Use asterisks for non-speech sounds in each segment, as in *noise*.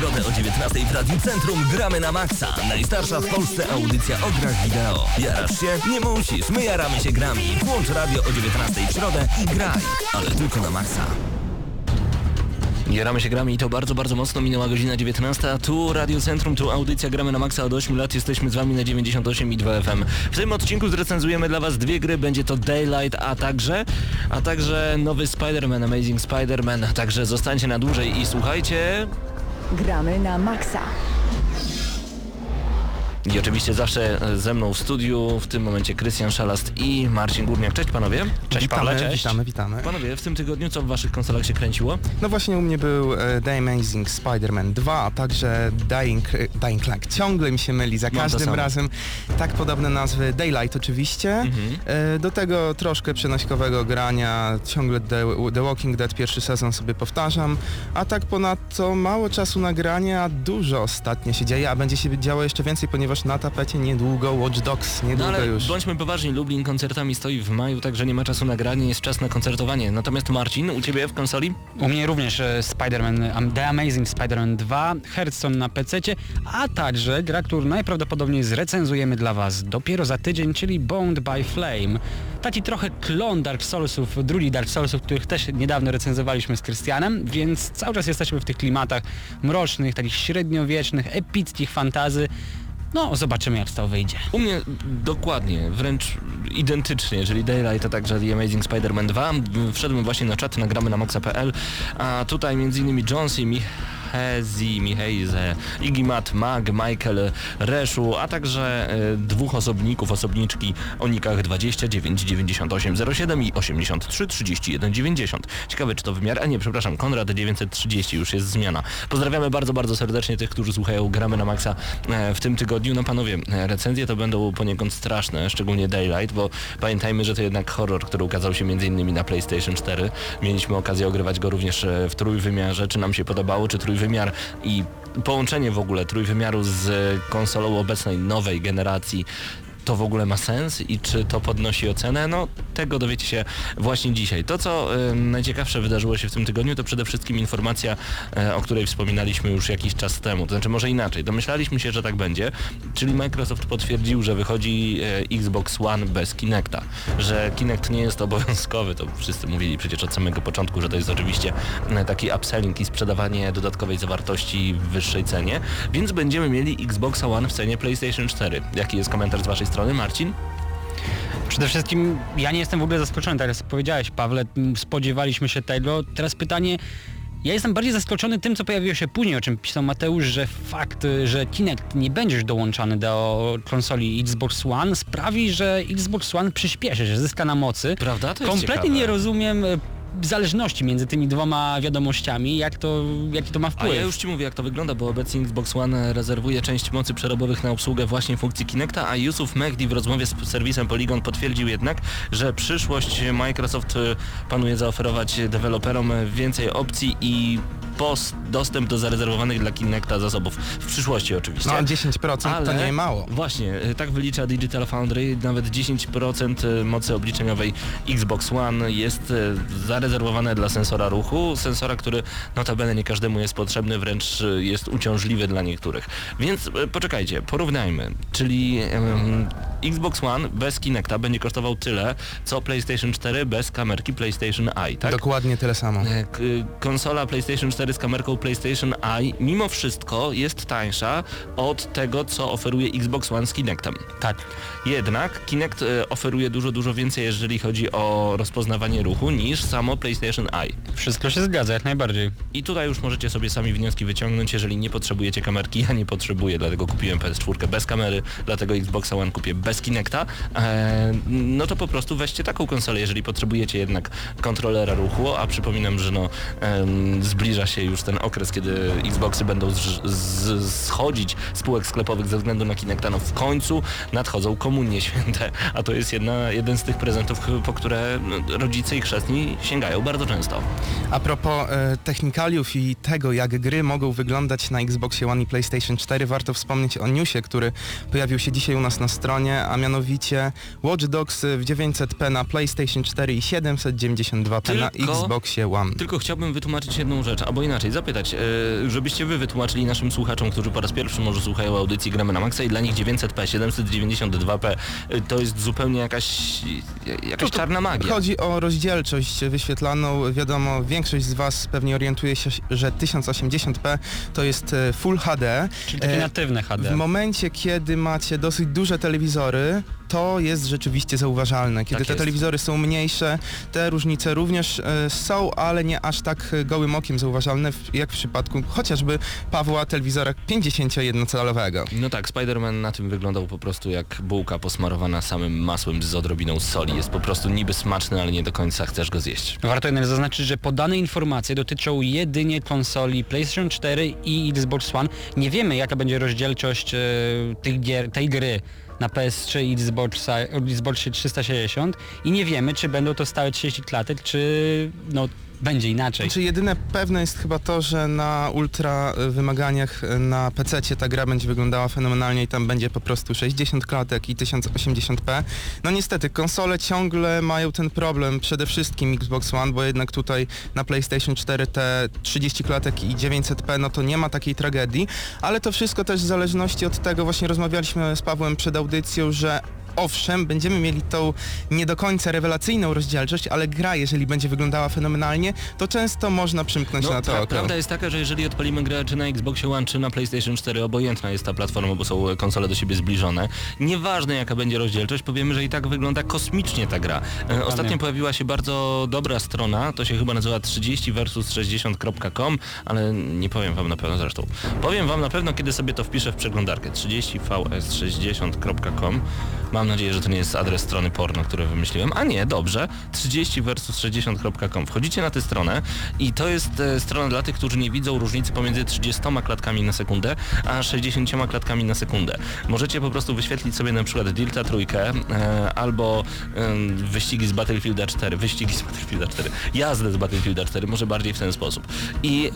Środę o 19 w Radiu Centrum gramy na maksa. Najstarsza w Polsce audycja o grach wideo. Jarasz się? Nie musisz, my jaramy się grami. Włącz radio o 19 w środę i graj, ale tylko na maksa. Jaramy się grami i to bardzo, bardzo mocno. Minęła godzina 19. Tu Radio Centrum, tu audycja Gramy na Maxa od 8 lat. Jesteśmy z Wami na 98 i 2 FM. W tym odcinku zrecenzujemy dla Was dwie gry. Będzie to Daylight, a także, a także nowy Spider-Man, Amazing Spider-Man. Także zostańcie na dłużej i słuchajcie... Gramy na maksa. I oczywiście zawsze e, ze mną w studiu, w tym momencie Krystian Szalast i Marcin Górniak. Cześć panowie. Cześć witamy, Pawle, cześć. witamy, witamy. Panowie, w tym tygodniu co w waszych konsolach się kręciło? No właśnie u mnie był e, The Amazing Spider-Man 2, a także Dying, e, Dying Light. Ciągle mi się myli, za każdym razem tak podobne nazwy. Daylight oczywiście. Mhm. Do tego troszkę przenośkowego grania, ciągle The, The Walking Dead pierwszy sezon sobie powtarzam, a tak ponadto mało czasu na granie, a dużo ostatnio się dzieje, a będzie się działo jeszcze więcej, ponieważ na tapecie niedługo Watch Dogs, No niedługo ale już. bądźmy poważni, Lublin koncertami stoi w maju, także nie ma czasu na granie, jest czas na koncertowanie. Natomiast Marcin, u ciebie w konsoli? U mnie również e, Spider-Man, am- The Amazing Spider-Man 2, Hearthstone na PC, a także gra, którą najprawdopodobniej zrecenzujemy dla Was dopiero za tydzień, czyli Bound by Flame. Taki trochę klon Dark Soulsów, drugi Dark Soulsów, których też niedawno recenzowaliśmy z Krystianem, więc cały czas jesteśmy w tych klimatach mrocznych, takich średniowiecznych, epickich fantazy. No, zobaczymy jak to wyjdzie. U mnie dokładnie, wręcz identycznie, czyli Daylight, a także The Amazing Spider-Man 2. Wszedłem właśnie na czat, nagramy na maxa.pl, a tutaj m.in. Jones i Michezi, Michejze, Iggy Matt, Mag, Michael, Reszu, a także e, dwóch osobników, osobniczki o nikach 29 98 07 i 83 31 90. Ciekawe czy to wymiar, a nie, przepraszam, Konrad 930 już jest zmiana. Pozdrawiamy bardzo, bardzo serdecznie tych, którzy słuchają Gramy na Maxa e, w tym tygodniu. No panowie, recenzje to będą poniekąd straszne, szczególnie Daylight, bo pamiętajmy, że to jednak horror, który ukazał się m.in. na PlayStation 4. Mieliśmy okazję ogrywać go również e, w trójwymiarze, czy nam się podobało, czy trójwymiar i połączenie w ogóle trójwymiaru z konsolą obecnej nowej generacji to w ogóle ma sens i czy to podnosi ocenę? No tego dowiecie się właśnie dzisiaj. To co y, najciekawsze wydarzyło się w tym tygodniu to przede wszystkim informacja, y, o której wspominaliśmy już jakiś czas temu. To znaczy może inaczej. Domyślaliśmy się, że tak będzie, czyli Microsoft potwierdził, że wychodzi y, Xbox One bez Kinecta, że Kinect nie jest obowiązkowy, to wszyscy mówili przecież od samego początku, że to jest oczywiście y, taki upselling i sprzedawanie dodatkowej zawartości w wyższej cenie, więc będziemy mieli Xboxa One w cenie PlayStation 4. Jaki jest komentarz z waszej strony, Marcin? Przede wszystkim ja nie jestem w ogóle zaskoczony, tak jak powiedziałeś Pawle, spodziewaliśmy się tego. Teraz pytanie, ja jestem bardziej zaskoczony tym, co pojawiło się później, o czym pisał Mateusz, że fakt, że Kinect nie będzie już dołączany do konsoli Xbox One sprawi, że Xbox One przyspieszy, że zyska na mocy. Prawda? To jest Kompletnie ciekawe. nie rozumiem zależności między tymi dwoma wiadomościami, jak to, jaki to ma A wpływ. ja już Ci mówię jak to wygląda, bo obecnie Xbox One rezerwuje część mocy przerobowych na obsługę właśnie funkcji Kinecta, a Yusuf Mehdi w rozmowie z serwisem Polygon potwierdził jednak, że przyszłość Microsoft y, planuje zaoferować deweloperom więcej opcji i post dostęp do zarezerwowanych dla Kinecta zasobów. W przyszłości oczywiście. No 10% to nie mało. Właśnie, y, tak wylicza Digital Foundry, nawet 10% mocy obliczeniowej Xbox One jest y, zarezerwowane dla sensora ruchu, sensora, który notabene nie każdemu jest potrzebny, wręcz y, jest uciążliwy dla niektórych. Więc y, poczekajcie, porównajmy, czyli Xbox One bez Kinecta będzie kosztował tyle, co PlayStation 4 bez kamerki PlayStation Eye, tak? Dokładnie tyle samo. E, k- Konsola PlayStation 4 z kamerką PlayStation Eye mimo wszystko jest tańsza od tego, co oferuje Xbox One z Kinectem. Tak. Jednak Kinect e, oferuje dużo, dużo więcej, jeżeli chodzi o rozpoznawanie ruchu, niż samo PlayStation Eye. Wszystko się zgadza, jak najbardziej. I tutaj już możecie sobie sami wnioski wyciągnąć, jeżeli nie potrzebujecie kamerki. Ja nie potrzebuję, dlatego kupiłem PS4 bez kamery, dlatego Xboxa One kupię bez bez Kinecta, e, no to po prostu weźcie taką konsolę, jeżeli potrzebujecie jednak kontrolera ruchu, a przypominam, że no zbliża się już ten okres, kiedy Xboxy będą schodzić z półek sklepowych ze względu na Kinecta, no w końcu nadchodzą komunie święte, a to jest jedna, jeden z tych prezentów, po które rodzice i chrzestni sięgają bardzo często. A propos e, technikaliów i tego, jak gry mogą wyglądać na Xboxie One i PlayStation 4, warto wspomnieć o newsie, który pojawił się dzisiaj u nas na stronie, a mianowicie Watch Dogs w 900p na PlayStation 4 i 792p na Tylko- Xboxie One. Tylko chciałbym wytłumaczyć jedną rzecz, albo inaczej, zapytać, e, żebyście wy wytłumaczyli naszym słuchaczom, którzy po raz pierwszy może słuchają audycji Gramy na Maxa i dla nich 900p, 792p e, to jest zupełnie jakaś, jakaś To- to czarna magia. Chodzi o rozdzielczość wyświetlaną. Wiadomo, większość z Was pewnie orientuje się, że 1080p to jest e, Full HD. Czyli takie E, natywne HD. W momencie, kiedy macie dosyć duże telewizory, to jest rzeczywiście zauważalne. Kiedy Tak te jest. telewizory są mniejsze, te różnice również e, są, ale nie aż tak gołym okiem zauważalne, w- jak w przypadku chociażby Pawła telewizora 51-calowego. No tak, Spider-Man na tym wyglądał po prostu jak bułka posmarowana samym masłem z odrobiną soli. Jest po prostu niby smaczny, ale nie do końca chcesz go zjeść. Warto jednak zaznaczyć, że podane informacje dotyczą jedynie konsoli PlayStation 4 i Xbox One. Nie wiemy jaka będzie rozdzielczość e, tych gier, tej gry na PS3 i Xboxie 360 i nie wiemy czy będą to stałe 30 klatek, czy no będzie inaczej. Znaczy jedyne pewne jest chyba to, że na ultra e, wymaganiach e, na PC ta gra będzie wyglądała fenomenalnie i tam będzie po prostu 60 klatek i 1080p. No niestety, konsole ciągle mają ten problem, przede wszystkim Xbox One, bo jednak tutaj na PlayStation 4 te 30 klatek i 900p, no to nie ma takiej tragedii, ale to wszystko też w zależności od tego, właśnie rozmawialiśmy z Pawłem przed audycją, że owszem, będziemy mieli tą nie do końca rewelacyjną rozdzielczość, ale gra, jeżeli będzie wyglądała fenomenalnie, to często można przymknąć na to pra- oko. prawda jest taka, że jeżeli odpalimy grę czy na Xboxie One, czy na PlayStation 4, obojętna jest ta platforma, bo są konsole do siebie zbliżone, nieważne jaka będzie rozdzielczość, powiemy, że i tak wygląda kosmicznie ta gra. E, Ostatnio pojawiła się bardzo dobra strona, to się chyba nazywa 30 versus 60.com, ale nie powiem wam na pewno zresztą. Powiem wam na pewno, kiedy sobie to wpiszę w przeglądarkę. 30vs60.com Mam nadzieję, że to nie jest adres strony porno, który wymyśliłem. A nie, dobrze. 30 versus 60.com. Wchodzicie na tę stronę i to jest e, strona dla tych, którzy nie widzą różnicy pomiędzy 30 klatkami na sekundę, a 60 klatkami na sekundę. Możecie po prostu wyświetlić sobie na przykład Dilta trójkę e, albo e, wyścigi z Battlefielda 4, wyścigi z Battlefielda 4, jazdę z Battlefielda 4, może bardziej w ten sposób. I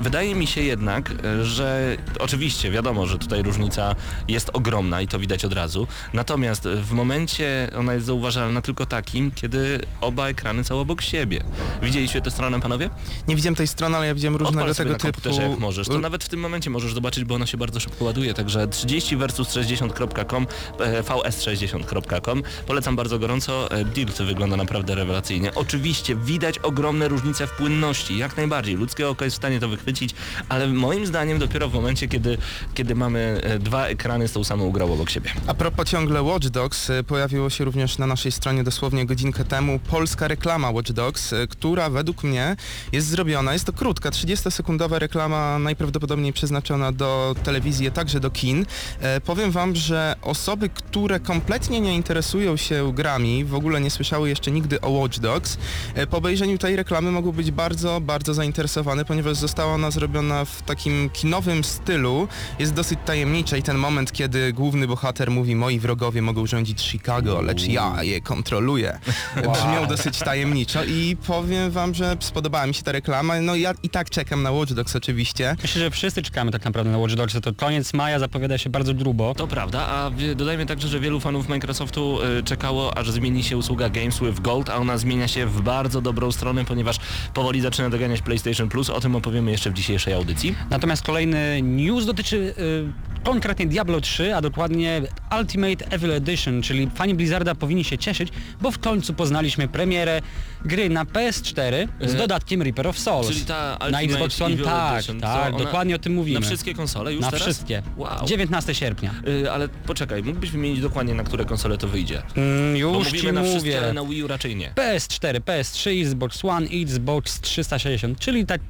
wydaje mi się jednak, e, że oczywiście wiadomo, że tutaj różnica jest ogromna i to widać od razu, natomiast w momencie ona jest zauważalna tylko takim, kiedy oba ekrany są obok siebie. Widzieliście tę stronę, panowie? Nie widziałem tej strony, ale ja widziałem różnego Odpal tego na typu... komputerze jak możesz. To nawet w tym momencie możesz zobaczyć, bo ona się bardzo szybko ładuje, także 30 versus 60.com, e, vs60.com. Polecam bardzo gorąco. E, Dirt wygląda naprawdę rewelacyjnie. Oczywiście widać ogromne różnice w płynności, jak najbardziej. Ludzkie oko jest w stanie to wychwycić, ale moim zdaniem dopiero w momencie, kiedy, kiedy mamy e, dwa ekrany z tą samą grą obok siebie. A propos ciągle Watch Dogs, y, pojawiło się również na naszej stronie dosłownie godzinkę temu polska reklama Watch Dogs, y, która według mnie jest zrobiona. Jest to krótka, 30-sekundowa reklama, najprawdopodobniej przeznaczona do telewizji, a także do kin. E, powiem wam, że osoby, które kompletnie nie interesują się grami, w ogóle nie słyszały jeszcze nigdy o Watch Dogs, e, po obejrzeniu tej reklamy mogą być bardzo, bardzo zainteresowane, ponieważ została ona zrobiona w takim kinowym stylu. Jest dosyć tajemnicza i ten moment, kiedy główny bohater mówi moi wrogowie mogą rządzić Chicago, lecz ja je kontroluję. Brzmią dosyć tajemniczo i powiem wam, że spodobała mi się ta reklama. No ja i tak czekam na Watch Dogs oczywiście. Myślę, że wszyscy czekamy tak naprawdę na Watch Dogs, to koniec maja zapowiada się bardzo grubo. To prawda, a dodajmy także, że wielu fanów Microsoftu y, czekało, aż zmieni się usługa Games with Gold, a ona zmienia się w bardzo dobrą stronę, ponieważ powoli zaczyna doganiać PlayStation Plus. O tym opowiemy jeszcze w dzisiejszej audycji. Natomiast kolejny news dotyczy y, konkretnie Diablo 3, a dokładnie Ultimate Evil Edition, czyli fani Blizzarda powinni się cieszyć, bo w końcu poznaliśmy premierę gry na PS4 z Y, dodatkiem Reaper of Souls. Czyli ta na Xbox One, Evil tak, Edition, to tak, ona dokładnie o tym mówimy. Na wszystkie konsole już Na teraz? wszystkie. Wow. 19 sierpnia. Y, ale poczekaj, mógłbyś wymienić dokładnie na które konsole to wyjdzie? Mm, Bo już mówimy ci na wszystkie, mówię. ale na Wii U raczej nie. PS4, PS3, Xbox One Xbox 360, czyli tak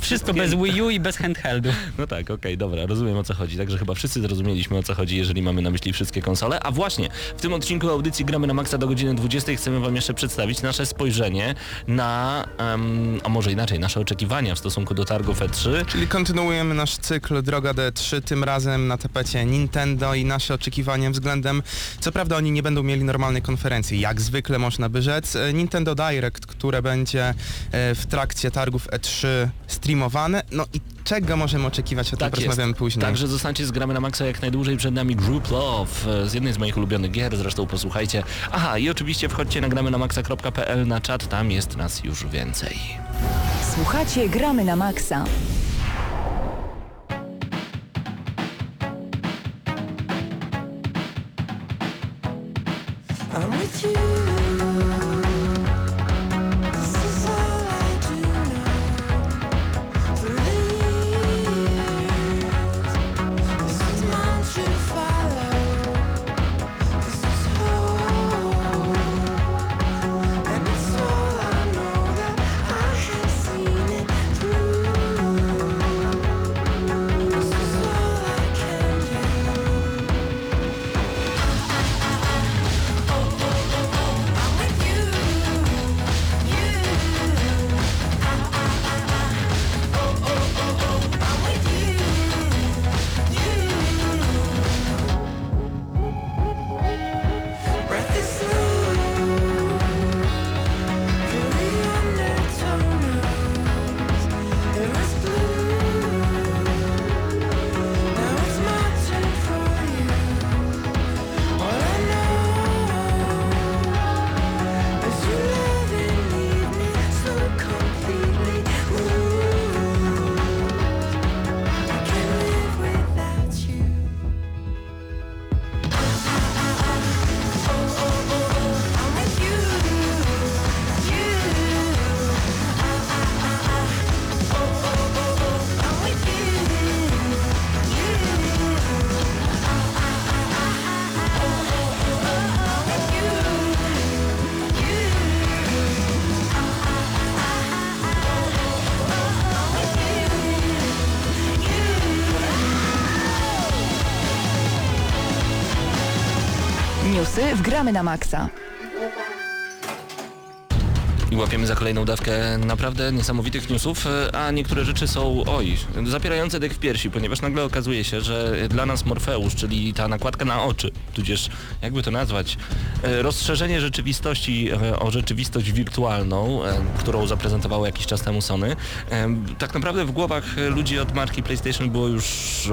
Wszystko Wszystkie- bez Wii U i bez handheldu. No tak, okej, dobra, rozumiem o co chodzi. Także chyba wszyscy zrozumieliśmy o co chodzi, jeżeli mamy na myśli wszystkie konsole. A właśnie, w tym odcinku audycji gramy na maksa do godziny 20 chcemy wam jeszcze przedstawić nasze spojrzenie na, em, a może inaczej, nasze oczekiwania w stosunku do targów E E3. Czyli kontynuujemy nasz cykl Droga D3, tym razem na tapecie Nintendo i nasze oczekiwania względem, co prawda oni nie będą mieli normalnej konferencji, jak zwykle można by rzec, e, Nintendo Direct, które będzie e, w trakcie targów E3 streamowane, no i czego możemy oczekiwać, o tym Tak jest. porozmawiamy później. Także zostańcie z gramy na maksa jak najdłużej. Przed nami Group Love e, z jednej z moich ulubionych gier, zresztą posłuchajcie. Aha, i oczywiście wchodźcie na gramy na maksa.pl na czat, tam jest nas już więcej. Słuchacie Gramy na Maxa. I'm with you. W Gramy na Maxa. Łapiemy za kolejną dawkę naprawdę niesamowitych newsów, a niektóre rzeczy są, oj, zapierające dech w piersi, ponieważ nagle okazuje się, że dla nas Morfeusz, czyli ta nakładka na oczy, tudzież jakby to nazwać, e, rozszerzenie rzeczywistości e, o rzeczywistość wirtualną, e, którą zaprezentowało jakiś czas temu Sony, tak naprawdę w głowach ludzi od marki PlayStation było już,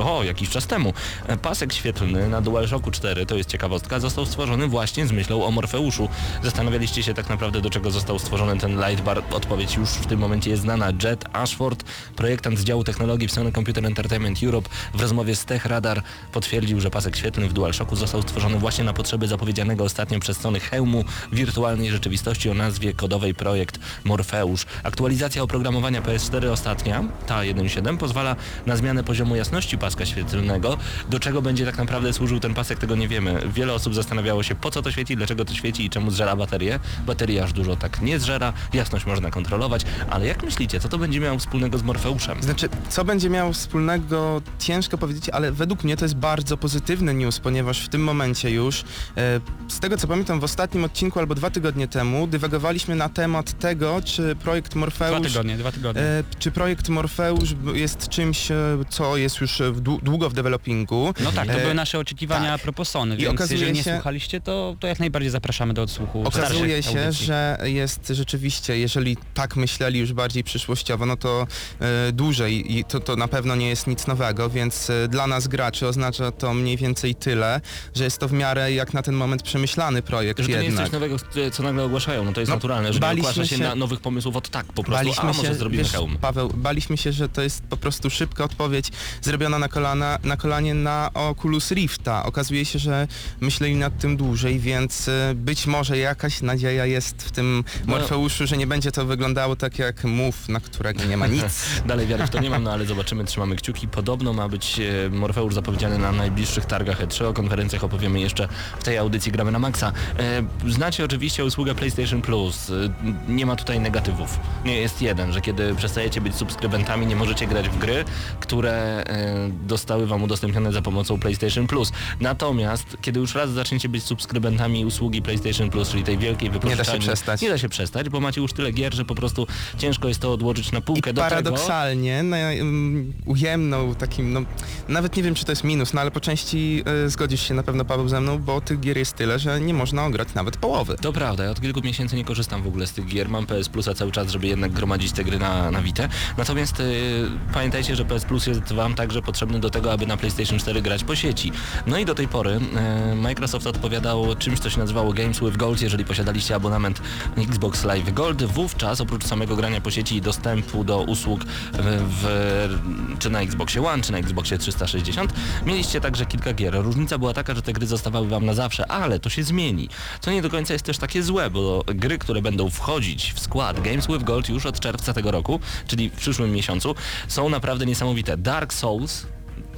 o, jakiś czas temu. Pasek świetlny na DualShocku 4, to jest ciekawostka, został stworzony właśnie z myślą o Morfeuszu. Zastanawialiście się tak naprawdę do czego został stworzony ten Lightbar? Odpowiedź już w tym momencie jest znana. Jet Ashford, projektant z działu technologii w Sony Computer Entertainment Europe w rozmowie z Tech Radar potwierdził, że pasek świetlny w DualShocku został stworzony właśnie na potrzeby zapowiedzianego ostatnio przez Sony hełmu wirtualnej rzeczywistości o nazwie kodowej projekt Morfeusz. Aktualizacja oprogramowania PS4 ostatnia, ta 1.7, pozwala na zmianę poziomu jasności paska świetlnego. Do czego będzie tak naprawdę służył ten pasek, tego nie wiemy. Wiele osób zastanawiało się, po co to świeci, dlaczego to świeci i czemu zżera baterię. Bateria aż dużo tak nie zżera, jasność można kontrolować, ale jak myślicie, co to będzie miało wspólnego z Morfeuszem? Znaczy, co będzie miało wspólnego, ciężko powiedzieć, ale według mnie to jest bardzo pozytywny news, ponieważ w tym momencie już, e, z tego co pamiętam, w ostatnim odcinku albo dwa tygodnie temu dywagowaliśmy na temat tego, czy projekt Dwa Morfeusz... tygodnie, dwa tygodnie. E, czy projekt Morfeusz jest czymś, e, co jest już długo w developingu? No tak, to e, były nasze oczekiwania tak. a propos Sony, I więc okazuje jeżeli nie się- słuchaliście, to, to jak najbardziej zapraszamy do odsłuchu Okazuje się, audycji. że jest rzeczywiście, jeżeli tak myśleli już bardziej przyszłościowo, no to e, dłużej i to, to na pewno nie jest nic nowego, więc e, dla nas graczy oznacza to mniej więcej tyle, że jest to w miarę jak na ten moment przemyślany projekt Że to nie jest jednak. coś nowego, co nagle ogłaszają, no to jest No, naturalne, że nie ogłasza się, się- na nowych pomysłów od tak, po prostu, a Baliśmy może się, zrobimy wiesz, hełm. Paweł, baliśmy się, że to jest po prostu szybka odpowiedź zrobiona na, kolana, na kolanie na Oculus Rifta. Okazuje się, że myśleli nad tym dłużej, więc e, być może jakaś nadzieja jest w tym No, Morfeuszu, że nie będzie to wyglądało tak jak Move, na którego nie ma nic. *laughs* Dalej wiary w to nie mam, no ale zobaczymy, trzymamy kciuki. Podobno ma być e, Morfeusz zapowiedziany na najbliższych targach E3. O konferencjach opowiemy jeszcze w tej audycji Gramy na Maxa. E, znacie oczywiście usługę PlayStation Plus. E, nie ma tutaj negatywów. Nie jest jeden, że kiedy przestajecie być subskrybentami, nie możecie grać w gry, które dostały wam udostępnione za pomocą PlayStation Plus. Natomiast, kiedy już raz zaczniecie być subskrybentami usługi PlayStation Plus, czyli tej wielkiej wypożyczalni, przestać. Nie da się przestać, bo macie już tyle gier, że po prostu ciężko jest to odłożyć na I półkę do tego. paradoksalnie, na, um, ujemną takim, no nawet nie wiem czy to jest minus, no ale po części e, zgodzisz się na pewno Paweł ze mną, bo tych gier jest tyle, że nie można ograć nawet połowy. To prawda, ja od kilku miesięcy nie korzystam w ogóle z tych gier, mam PS Plusa cały czas, żeby jednak gromadzić te gry na, na Vita. Natomiast y, pamiętajcie, że PS Plus jest wam także potrzebny do tego, aby na PlayStation 4 grać po sieci. No i do tej pory y, Microsoft odpowiadał czymś, co się nazywało Games with Gold, jeżeli posiadaliście abonament Xbox Live Gold, wówczas oprócz samego grania po sieci i dostępu do usług w, czy na Xboxie One, czy na Xboxie 360, mieliście także kilka gier. Różnica była taka, że te gry zostawały wam na zawsze, ale to się zmieni. Co nie do końca jest też takie złe, bo gry, które będą wchodzić w skład Games with Gold już od czerwca tego roku, czyli w przyszłym miesiącu, są naprawdę niesamowite. Dark Souls,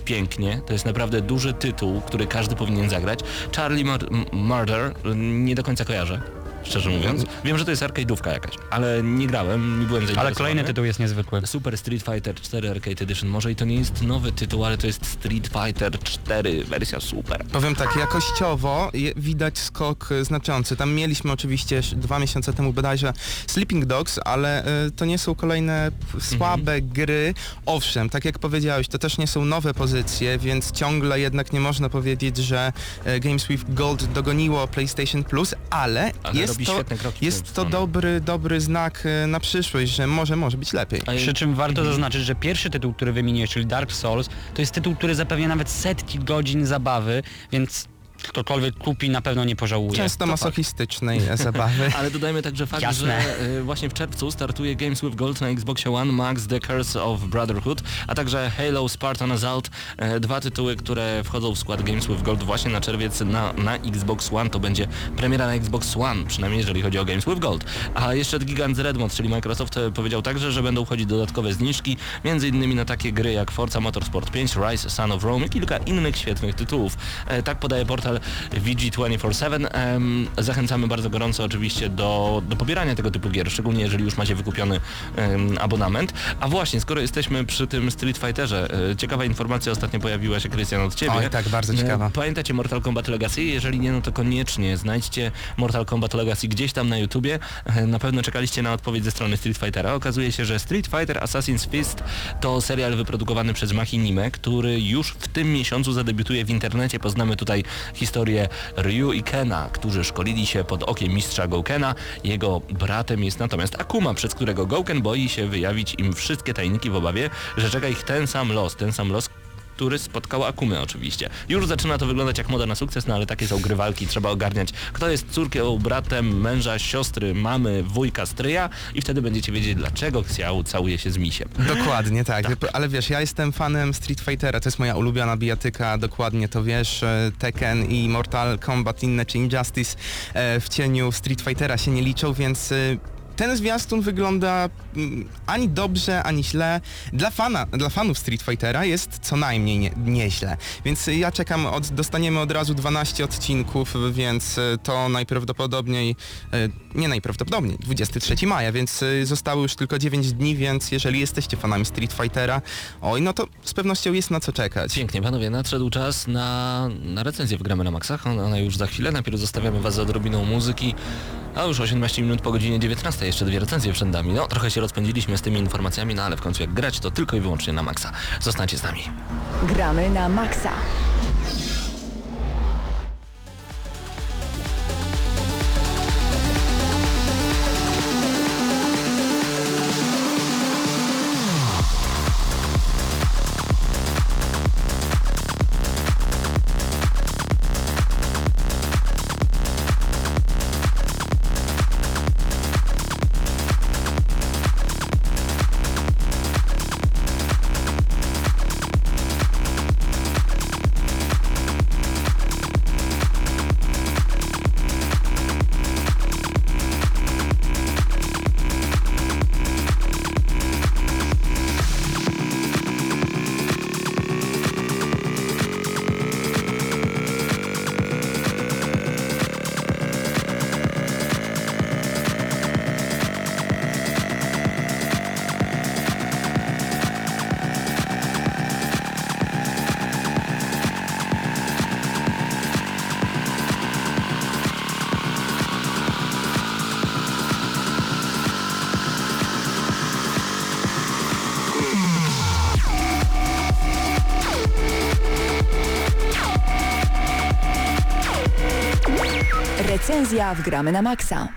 pięknie, to jest naprawdę duży tytuł, który każdy powinien zagrać. Charlie Mur- Murder, nie do końca kojarzę. Szczerze mówiąc. Wiem, że to jest arcade'ówka jakaś, ale nie grałem, nie byłem Ale zainteresowany. kolejny tytuł jest niezwykły. Super Street Fighter 4 Arcade Edition. Może i to nie jest nowy tytuł, ale to jest Street Fighter 4, wersja super. Powiem tak, jakościowo je, widać skok znaczący. Tam mieliśmy oczywiście dwa miesiące temu bodajże Sleeping Dogs, ale e, to nie są kolejne p- słabe gry. Owszem, tak jak powiedziałeś, to też nie są nowe pozycje, więc ciągle jednak nie można powiedzieć, że e, Games with Gold dogoniło PlayStation Plus, ale, Ale jest, robi to, świetne kroki jest to dobry, dobry znak e, na przyszłość, że może, może być lepiej. A Przy czym warto zaznaczyć, że pierwszy tytuł, który wymieniłeś, czyli Dark Souls, to jest tytuł, który zapewnia nawet setki godzin zabawy, więc ktokolwiek kupi na pewno nie pożałuje. Często masochistycznej e, *laughs* zabawy. Ale dodajmy także fakt, Jasne. że y, właśnie w czerwcu startuje Games with Gold na Xboxie One, Max The Curse of Brotherhood, a także Halo Spartan Assault, e, dwa tytuły, które wchodzą w skład Games with Gold właśnie na czerwiec na, na Xbox One. To będzie premiera na Xbox One, przynajmniej jeżeli chodzi o Games with Gold. A jeszcze gigant z Redmond, czyli Microsoft e, powiedział także, że będą wchodzić dodatkowe zniżki, między innymi na takie gry jak Forza Motorsport 5, Rise, Son of Rome i kilka innych świetnych tytułów. E, tak podaje portal VG247. Em, zachęcamy bardzo gorąco oczywiście do, do pobierania tego typu gier, szczególnie jeżeli już macie wykupiony abonament. A właśnie, skoro jesteśmy przy tym Street Fighterze, e, ciekawa informacja ostatnio pojawiła się, Krystian, od Ciebie. Oj, tak, bardzo E, ciekawa. Pamiętacie Mortal Kombat Legacy? Jeżeli nie, no to koniecznie znajdźcie Mortal Kombat Legacy gdzieś tam na YouTubie. E, Na pewno czekaliście na odpowiedź ze strony Street Fightera. Okazuje się, że Street Fighter Assassin's Fist to serial wyprodukowany przez Machinime, który już w tym miesiącu zadebiutuje w internecie. Poznamy tutaj historię Ryu i Kena, którzy szkolili się pod okiem mistrza Goukena. Jego bratem jest natomiast Akuma, przez którego Gouken boi się wyjawić im wszystkie tajniki w obawie, że czeka ich ten sam los, ten sam los, który spotkał Akumę oczywiście. Już zaczyna to wyglądać jak moda na sukces, no ale takie są gry walki, trzeba ogarniać kto jest córką, bratem, męża, siostry, mamy, wujka, stryja i wtedy będziecie wiedzieć dlaczego Xiao całuje się z misiem. Dokładnie, tak. Ale wiesz, ja jestem fanem Street Fightera, to jest moja ulubiona bijatyka, dokładnie to wiesz. e, Tekken i Mortal Kombat inne czy Injustice e, w cieniu Street Fightera się nie liczą, więc e, ten zwiastun wygląda ani dobrze, ani źle. Dla, fana, dla fanów Street Fightera jest co najmniej nie, nieźle. Więc ja czekam, od, dostaniemy od razu 12 odcinków, więc e, to najprawdopodobniej, e, nie najprawdopodobniej, 23 maja, więc e, zostało już tylko 9 dni, więc jeżeli jesteście fanami Street Fightera, oj, no to z pewnością jest na co czekać. Pięknie, panowie, nadszedł czas na, na recenzję w Gramy na Maxach, ona, już za chwilę, najpierw zostawiamy was z odrobiną muzyki, a już 18 minut po godzinie 19, jeszcze dwie recenzje przed nami. No, trochę się rozpędziliśmy z tymi informacjami, no ale w końcu jak grać, to tylko i wyłącznie na Maxa. Zostańcie z nami. Gramy na maksa. Recenzja w Gramy na Maxa.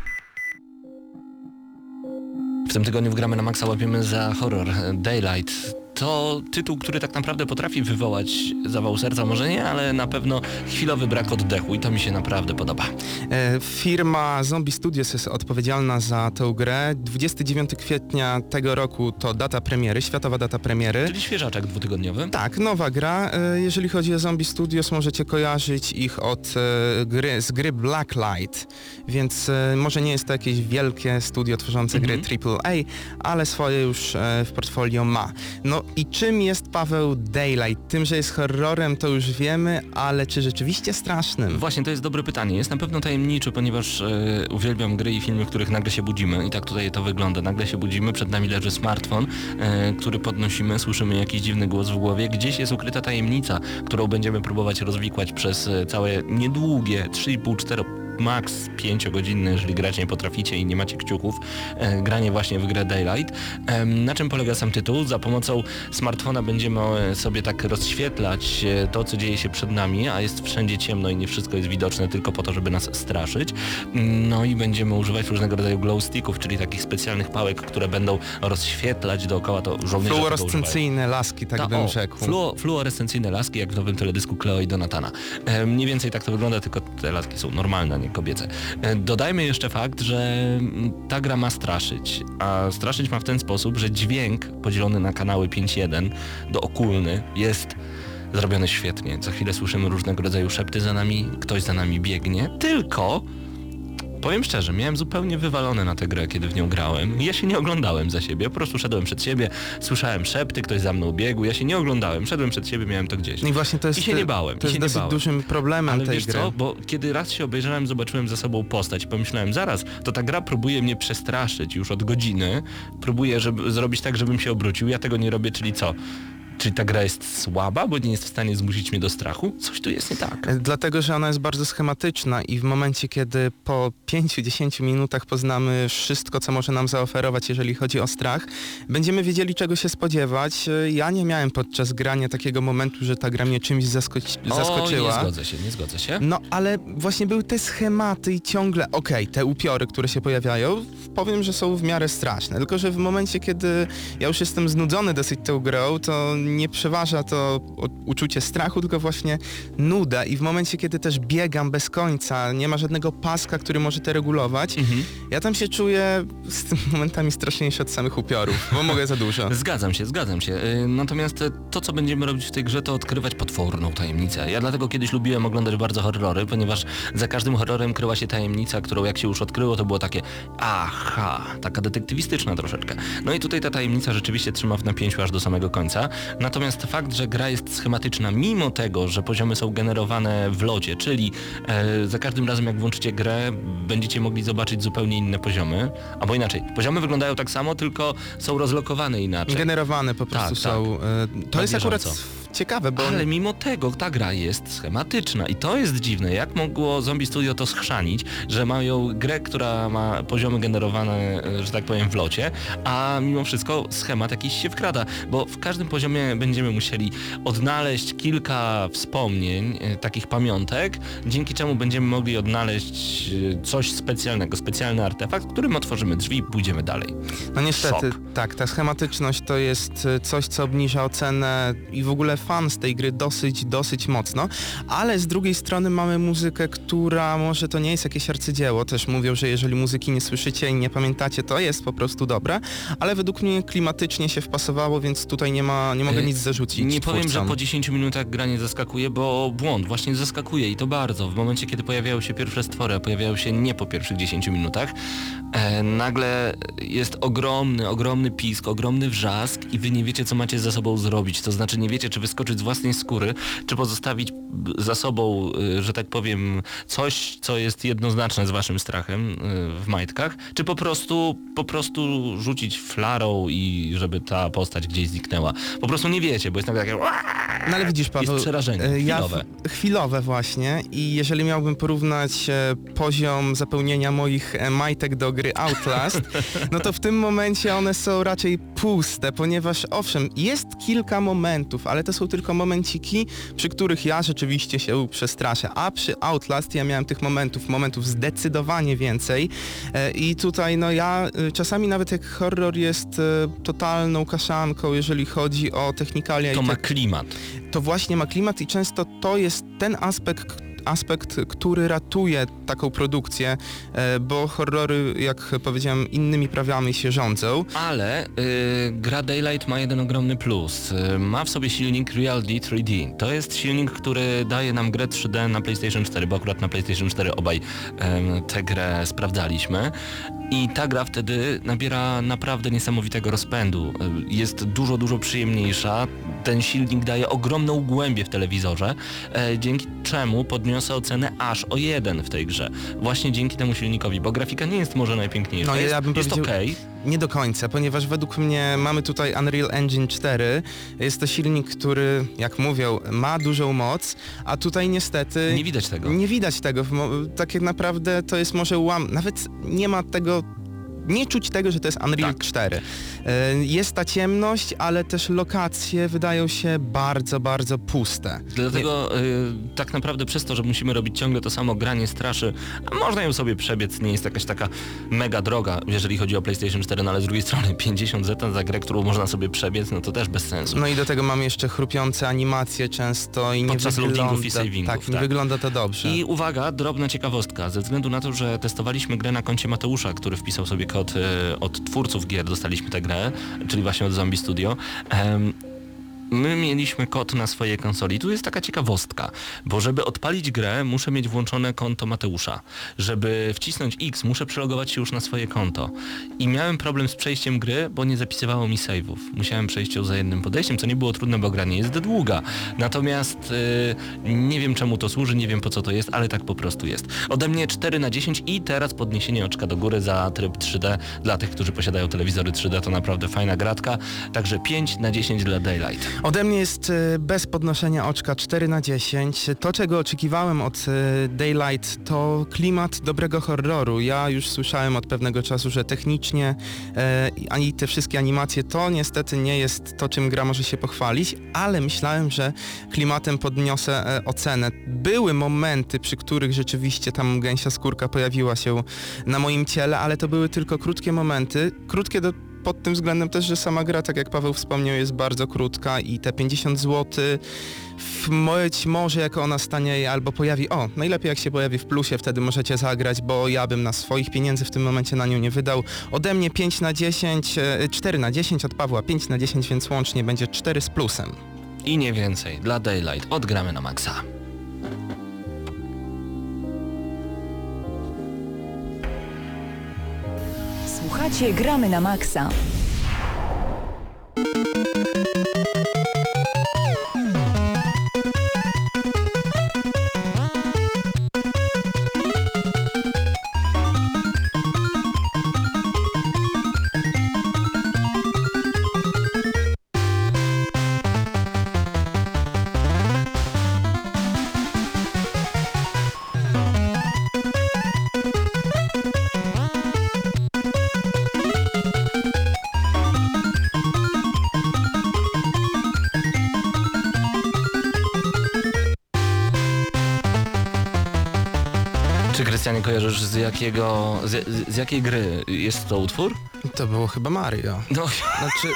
W tym tygodniu w Gramy na Maxa łapiemy za horror Daylight. To tytuł, który tak naprawdę potrafi wywołać zawał serca, może nie, ale na pewno chwilowy brak oddechu i to mi się naprawdę podoba. E, Firma Zombie Studios jest odpowiedzialna za tę grę. 29 kwietnia tego roku to data premiery, światowa data premiery. Czyli świeżaczek dwutygodniowy. Tak, nowa gra. E, Jeżeli chodzi o Zombie Studios, możecie kojarzyć ich od e, gry, z gry Blacklight, więc może nie jest to jakieś wielkie studio tworzące Mhm. gry AAA, ale swoje już w portfolio ma. No i czym jest Paweł Daylight? Tym, że jest horrorem, to już wiemy, ale czy rzeczywiście strasznym? Właśnie, to jest dobre pytanie. Jest na pewno tajemniczy, ponieważ e, uwielbiam gry i filmy, w których nagle się budzimy i tak tutaj to wygląda. Nagle się budzimy, przed nami leży smartfon, e, który podnosimy, słyszymy jakiś dziwny głos w głowie. Gdzieś jest ukryta tajemnica, którą będziemy próbować rozwikłać przez e, całe niedługie 3,5-4 max 5-godzinne, jeżeli grać nie potraficie i nie macie kciuków, e, granie właśnie w grę Daylight. Na czym polega sam tytuł? Za pomocą smartfona będziemy e, sobie tak rozświetlać e, to, co dzieje się przed nami, a jest wszędzie ciemno i nie wszystko jest widoczne tylko po to, żeby nas straszyć. No i będziemy używać różnego rodzaju glow sticków, czyli takich specjalnych pałek, które będą rozświetlać dookoła to żołnierze. Fluorescencyjne laski, tak Ta, bym o, rzekł. Fluo, fluorescencyjne laski, jak w nowym teledysku Cleo i Donatana. E, mniej więcej tak to wygląda, tylko te laski są normalne, nie kobiece. E, dodajmy jeszcze fakt, że ta gra ma straszyć, a straszyć ma w ten sposób, że dźwięk podzielony na kanały 5.1 do okulny jest zrobiony świetnie. Co chwilę słyszymy różnego rodzaju szepty za nami, ktoś za nami biegnie, tylko Powiem szczerze, miałem zupełnie wywalone na tę grę, kiedy w nią grałem. Ja się nie oglądałem za siebie, po prostu szedłem przed siebie, słyszałem szepty, ktoś za mną biegł, ja się nie oglądałem, szedłem przed siebie, miałem to gdzieś. No i właśnie to jest, I się nie bałem, to jest dosyć bałem. dużym problemem Ale tej wiesz gry. co, bo kiedy raz się obejrzałem, zobaczyłem za sobą postać i pomyślałem, zaraz, to ta gra próbuje mnie przestraszyć już od godziny, próbuje żeby, zrobić tak, żebym się obrócił, ja tego nie robię, czyli co? Czyli ta gra jest słaba, bo nie jest w stanie zmusić mnie do strachu? Coś tu jest nie tak. E, Dlatego, że ona jest bardzo schematyczna i w momencie, kiedy po 5-10 minutach poznamy wszystko, co może nam zaoferować, jeżeli chodzi o strach, będziemy wiedzieli, czego się spodziewać. E, Ja nie miałem podczas grania takiego momentu, że ta gra mnie czymś zaskoci- O, zaskoczyła. nie zgodzę się, nie zgodzę się. No, ale właśnie były te schematy i ciągle, okej, te upiory, które się pojawiają, powiem, że są w miarę straszne. Tylko, że w momencie, kiedy ja już jestem znudzony dosyć tą grą, to nie przeważa to uczucie strachu, tylko właśnie nuda. I w momencie, kiedy też biegam bez końca, nie ma żadnego paska, który może to regulować, Mhm. ja tam się czuję z tym *laughs* momentami straszniejszy od samych upiorów, bo mogę za dużo. *laughs* Zgadzam się, zgadzam się. Y, Natomiast y, to, co będziemy robić w tej grze, to odkrywać potworną tajemnicę. Ja dlatego kiedyś lubiłem oglądać bardzo horrory, ponieważ za każdym horrorem kryła się tajemnica, którą jak się już odkryło, to było takie aha, taka detektywistyczna troszeczkę. No i tutaj ta tajemnica rzeczywiście trzyma w napięciu aż do samego końca. Natomiast fakt, że gra jest schematyczna, mimo tego, że poziomy są generowane w locie, czyli e, za każdym razem jak włączycie grę, będziecie mogli zobaczyć zupełnie inne poziomy, albo inaczej, poziomy wyglądają tak samo, tylko są rozlokowane inaczej. Generowane po prostu Tak, są. e, To Na jest akurat bieżąco. Ciekawe, bo... Ale mimo tego ta gra jest schematyczna i to jest dziwne. Jak mogło Zombie Studio to schrzanić, że mają grę, która ma poziomy generowane, e, że tak powiem, w locie, a mimo wszystko schemat jakiś się wkrada, bo w każdym poziomie będziemy musieli odnaleźć kilka wspomnień, e, takich pamiątek, dzięki czemu będziemy mogli odnaleźć e, coś specjalnego, specjalny artefakt, którym otworzymy drzwi i pójdziemy dalej. No niestety, Szok. tak, ta schematyczność to jest coś, co obniża ocenę i w ogóle fan z tej gry dosyć, dosyć mocno, ale z drugiej strony mamy muzykę, która może to nie jest jakieś arcydzieło, też mówią, że jeżeli muzyki nie słyszycie i nie pamiętacie, to jest po prostu dobre, ale według mnie klimatycznie się wpasowało, więc tutaj nie ma, nie mogę Y, nic zarzucić Nie powiem, że twórcom. po 10 minutach gra nie zaskakuje, bo błąd właśnie zaskakuje i to bardzo. W momencie, kiedy pojawiają się pierwsze stwory, a pojawiają się nie po pierwszych 10 minutach, e, nagle jest ogromny, ogromny pisk, ogromny wrzask i wy nie wiecie, co macie ze sobą zrobić. To znaczy nie wiecie, czy wyskoczyć z własnej skóry, czy pozostawić za sobą, y, że tak powiem, coś, co jest jednoznaczne z waszym strachem y, w majtkach, czy po prostu, po prostu rzucić flarą i żeby ta postać gdzieś zniknęła. Po prostu nie wiecie, bo jest nagle takie No ale widzisz Paweł, Jest przerażenie, e, ja chwilowe. chwilowe właśnie i jeżeli miałbym porównać e, poziom zapełnienia moich e, majtek do gry Outlast, *laughs* no to w tym momencie one są raczej puste, ponieważ owszem, jest kilka momentów, ale to są tylko momenciki, przy których ja rzeczywiście się przestraszę. A przy Outlast ja miałem tych momentów, momentów zdecydowanie więcej. E, I tutaj no ja e, czasami nawet jak horror jest e, totalną kaszanką, jeżeli chodzi o technikalia To i ma te, klimat. to właśnie ma klimat i często to jest ten aspekt, aspekt, który ratuje taką produkcję, e, bo horrory, jak powiedziałem, innymi prawami się rządzą. Ale y, gra Daylight ma jeden ogromny plus. Y, ma w sobie silnik Reality 3D. To jest silnik, który daje nam grę 3D na PlayStation 4, bo akurat na PlayStation 4 obaj em, tę grę sprawdzaliśmy. I ta gra wtedy nabiera naprawdę niesamowitego rozpędu. Jest dużo, dużo przyjemniejsza. Ten silnik daje ogromną głębię w telewizorze, e, dzięki czemu podniosę ocenę aż o jeden w tej grze. Właśnie dzięki temu silnikowi, bo grafika nie jest może najpiękniejsza. No, ja jest bym jest okej. Nie do końca, ponieważ według mnie mamy tutaj Unreal Engine 4. Jest to silnik, który, jak mówią, ma dużą moc, a tutaj niestety Nie widać tego. nie widać tego. Tak jak naprawdę to jest może łam... Nawet nie ma tego... Nie czuć tego, że to jest Unreal Tak. 4. E, Jest ta ciemność, ale też lokacje wydają się bardzo, bardzo puste. Dlatego y, tak naprawdę przez to, że musimy robić ciągle to samo, granie straszy, można ją sobie przebiec, nie jest jakaś taka mega droga, jeżeli chodzi o PlayStation 4, no ale z drugiej strony *laughs* 50 zeta za grę, którą można sobie przebiec, no to też bez sensu. No i do tego mamy jeszcze chrupiące animacje często i nie Podczas wygląda... loadingów i savingów, Tak, nie tak. wygląda to dobrze. I uwaga, drobna ciekawostka, ze względu na to, że testowaliśmy grę na koncie Mateusza, który wpisał sobie kod e, od twórców gier, dostaliśmy tę grę, czyli właśnie od Zombie Studio. My mieliśmy kod na swojej konsoli. Tu jest taka ciekawostka, bo żeby odpalić grę, muszę mieć włączone konto Mateusza. Żeby wcisnąć X, muszę przelogować się już na swoje konto. I miałem problem z przejściem gry, bo nie zapisywało mi save'ów. Musiałem przejść ją za jednym podejściem, co nie było trudne, bo gra nie jest długa. Natomiast y, nie wiem czemu to służy, nie wiem po co to jest, ale tak po prostu jest. Ode mnie 4 na 10 i teraz podniesienie oczka do góry za tryb 3D. Dla tych, którzy posiadają telewizory 3D, to naprawdę fajna gratka. Także 5 na 10 dla Daylight. Ode mnie jest e, bez podnoszenia oczka 4 na 10. To, czego oczekiwałem od e, Daylight, to klimat dobrego horroru. Ja już słyszałem od pewnego czasu, że technicznie e, ani te wszystkie animacje to niestety nie jest to, czym gra może się pochwalić, ale myślałem, że klimatem podniosę e, ocenę. Były momenty, przy których rzeczywiście tam gęsia skórka pojawiła się na moim ciele, ale to były tylko krótkie momenty. Krótkie do pod tym względem też, że sama gra, tak jak Paweł wspomniał, jest bardzo krótka i te 50 zł być może jak ona stanie albo pojawi, o, najlepiej jak się pojawi w plusie, wtedy możecie zagrać, bo ja bym na swoich pieniędzy w tym momencie na nią nie wydał. Ode mnie 5 na 10, e, 4 na 10, od Pawła 5 na 10, więc łącznie będzie 4 z plusem. I nie więcej. Dla Daylight odgramy na maksa. Słuchacie Gramy na Maxa. Kojarzysz z jakiego, z, z- jakiej gry jest to utwór? To było chyba Mario. No, Znaczy,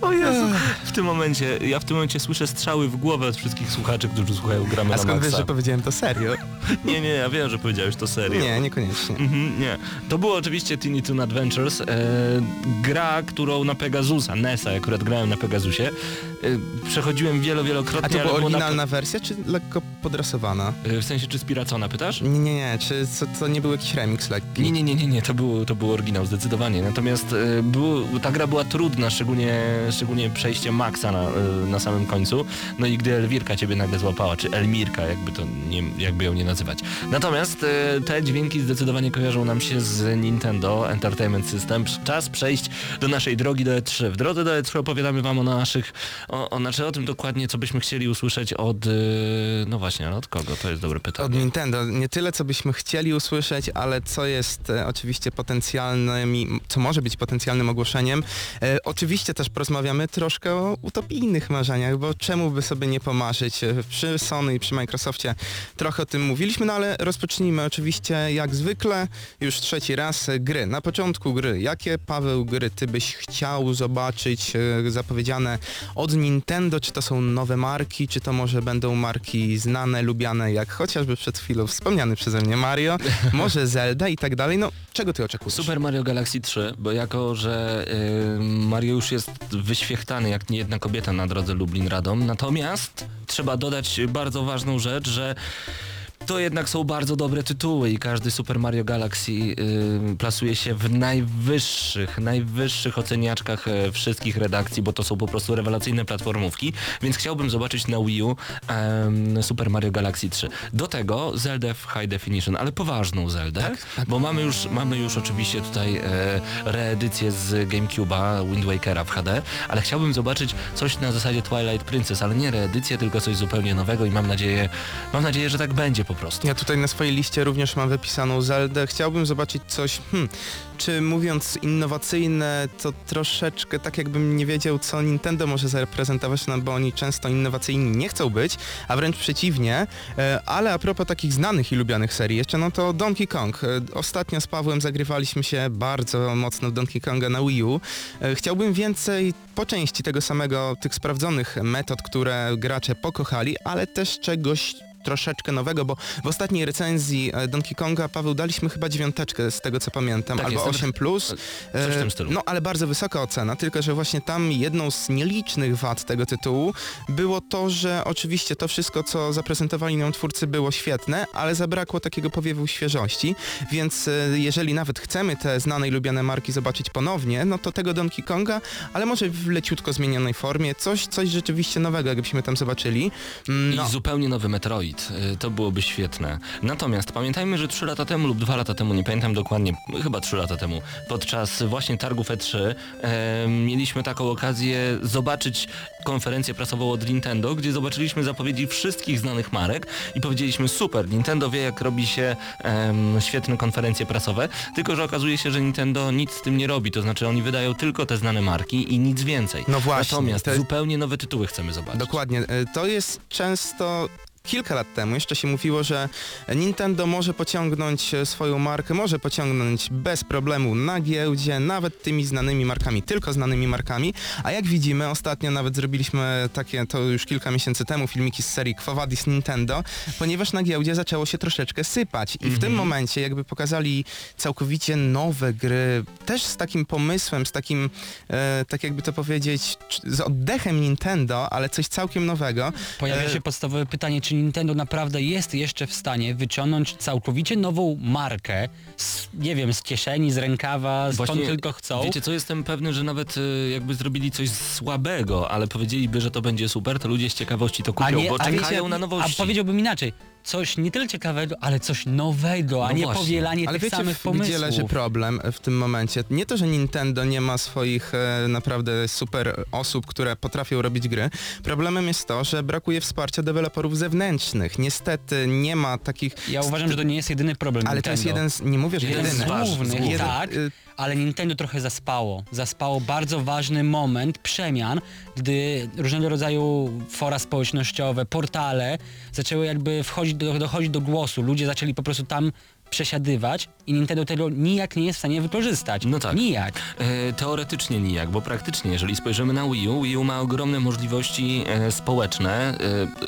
o Jezu. W tym momencie, ja w tym momencie słyszę strzały w głowę od wszystkich słuchaczy, którzy słuchają gramy a na skąd wiesz, maksa. że powiedziałem to serio? *laughs* Nie, nie, ja wiem, że powiedziałeś to serio. Nie, niekoniecznie. Mhm, nie. To było oczywiście Teeny Toon Adventures, e, gra, którą na Pegasusa, NESa, akurat grałem na Pegasusie, przechodziłem wielo, wielokrotnie, A to była było na- oryginalna wersja, czy lekko podrasowana? e, W sensie, czy spiracona, pytasz? Nie, nie, nie, czy co, to nie był jakiś remix lekki? Nie, nie, nie, nie, nie, to był, to był oryginał zdecydowanie. Natomiast e, był, ta gra była trudna, szczególnie, szczególnie przejście Maxa na, na samym końcu. No i gdy Elwirka ciebie nagle złapała, czy Elmirka, jakby to nie, jakby ją nie nazywać. Natomiast te dźwięki zdecydowanie kojarzą nam się z Nintendo Entertainment System. Czas przejść do naszej drogi do E3. W drodze do E3 opowiadamy wam o naszych, o, o, znaczy o tym dokładnie, co byśmy chcieli usłyszeć od, y, no właśnie, ale od kogo? To jest dobre pytanie. Od Nintendo. Nie tyle, co byśmy chcieli usłyszeć, ale co jest e, oczywiście potencjalnym, co może być potencjalnym ogłoszeniem. E, oczywiście też porozmawiamy troszkę o utopijnych marzeniach, bo czemu by sobie nie pomarzyć? E, Przy Sony i przy Microsoftie trochę o tym mówiliśmy, no ale rozpocznijmy oczywiście jak zwykle, już trzeci raz, gry. Na początku gry. Jakie, Paweł, gry ty byś chciał zobaczyć e, zapowiedziane od Nintendo? Czy to są nowe marki, czy to może będą marki znane, lubiane, jak chociażby przed chwilą wspomniany przeze mnie Mario, *laughs* może Zelda i tak dalej? No, czego ty oczekujesz? Super Mario Galaxy 3, bo jako, że y, Mario już jest wyświechtany jak niejedna kobieta na drodze Lublin-Radom, natomiast trzeba dodać bardzo ważną rzecz, że to jednak są bardzo dobre tytuły i każdy Super Mario Galaxy y, plasuje się w najwyższych, najwyższych oceniaczkach e, wszystkich redakcji, bo to są po prostu rewelacyjne platformówki, więc chciałbym zobaczyć na Wii U em, Super Mario Galaxy 3. Do tego Zelda w High Definition, ale poważną Zeldę, bo mamy już, mamy już oczywiście tutaj e, reedycję z GameCube'a, Wind Wakera w HD, ale chciałbym zobaczyć coś na zasadzie Twilight Princess, ale nie reedycję, tylko coś zupełnie nowego i mam nadzieję, mam nadzieję, że tak będzie po prostu. Ja tutaj na swojej liście również mam wypisaną Zeldę. Chciałbym zobaczyć coś, hmm, czy mówiąc innowacyjne, to troszeczkę tak jakbym nie wiedział, co Nintendo może zareprezentować, no bo oni często innowacyjni nie chcą być, a wręcz przeciwnie. E, Ale a propos takich znanych i lubianych serii jeszcze, no to Donkey Kong. E, Ostatnio z Pawłem zagrywaliśmy się bardzo mocno w Donkey Konga na Wii U. E, Chciałbym więcej po części tego samego, tych sprawdzonych metod, które gracze pokochali, ale też czegoś troszeczkę nowego, bo w ostatniej recenzji e, Donkey Konga, Paweł, daliśmy chyba dziewiąteczkę z tego co pamiętam, Tak albo jest, nawet- 8 plus. coś w tym stylu. No ale bardzo wysoka ocena, tylko że właśnie tam jedną z nielicznych wad tego tytułu było to, że oczywiście to wszystko, co zaprezentowali nam twórcy było świetne, ale zabrakło takiego powiewu świeżości, więc e, jeżeli nawet chcemy te znane i lubiane marki zobaczyć ponownie, no to tego Donkey Konga, ale może w leciutko zmienionej formie, coś, coś rzeczywiście nowego, jakbyśmy tam zobaczyli. Mm, No. I zupełnie nowy Metroid. Y, To byłoby świetne. Natomiast pamiętajmy, że 3 lata temu lub 2 lata temu, nie pamiętam dokładnie, chyba 3 lata temu, podczas właśnie targów E3 e, mieliśmy taką okazję zobaczyć konferencję prasową od Nintendo, gdzie zobaczyliśmy zapowiedzi wszystkich znanych marek i powiedzieliśmy super, Nintendo wie jak robi się em, świetne konferencje prasowe, tylko że okazuje się, że Nintendo nic z tym nie robi, to znaczy oni wydają tylko te znane marki i nic więcej. No właśnie, Natomiast to- zupełnie nowe tytuły chcemy zobaczyć. Dokładnie. E, To jest często kilka lat temu jeszcze się mówiło, że Nintendo może pociągnąć e, swoją markę, może pociągnąć bez problemu na giełdzie, nawet tymi znanymi markami, tylko znanymi markami, a jak widzimy, ostatnio nawet zrobiliśmy takie, to już kilka miesięcy temu, filmiki z serii Quo Vadis Nintendo, ponieważ na giełdzie zaczęło się troszeczkę sypać. I w tym momencie jakby pokazali całkowicie nowe gry, też z takim pomysłem, z takim, e, tak jakby to powiedzieć, z oddechem Nintendo, ale coś całkiem nowego. Pojawia E, się podstawowe pytanie, czy Nintendo naprawdę jest jeszcze w stanie wyciągnąć całkowicie nową markę z, nie wiem, z kieszeni, z rękawa, skąd Właśnie, tylko chcą. Wiecie co, jestem pewny, że nawet y, jakby zrobili coś słabego, ale powiedzieliby, że to będzie super, to ludzie z ciekawości to kupią, bo czekają wiecie, na nowości. A powiedziałbym inaczej, coś nie tyle ciekawego, ale coś nowego, a No nie właśnie. powielanie Ale tych wiecie, samych pomysłów. gdzie leży problem w tym momencie? Nie to, że Nintendo nie ma swoich e, naprawdę super osób, które potrafią robić gry. Problemem jest to, że brakuje wsparcia deweloperów zewnętrznych. Niestety nie ma takich... Ja uważam, że to nie jest jedyny problem Ale to jest Nintendo. jeden z... Nie mówię, że Jeden z głównych, z głównych. tak, y, ale Nintendo trochę zaspało. Zaspało bardzo ważny moment przemian, gdy różnego rodzaju fora społecznościowe, portale zaczęły jakby wchodzić do, dochodzić do głosu. Ludzie zaczęli po prostu tam przesiadywać i Nintendo tego nijak nie jest w stanie wykorzystać. No tak. Nijak. E, teoretycznie nijak, bo praktycznie, jeżeli spojrzymy na Wii U, Wii U ma ogromne możliwości e, społeczne,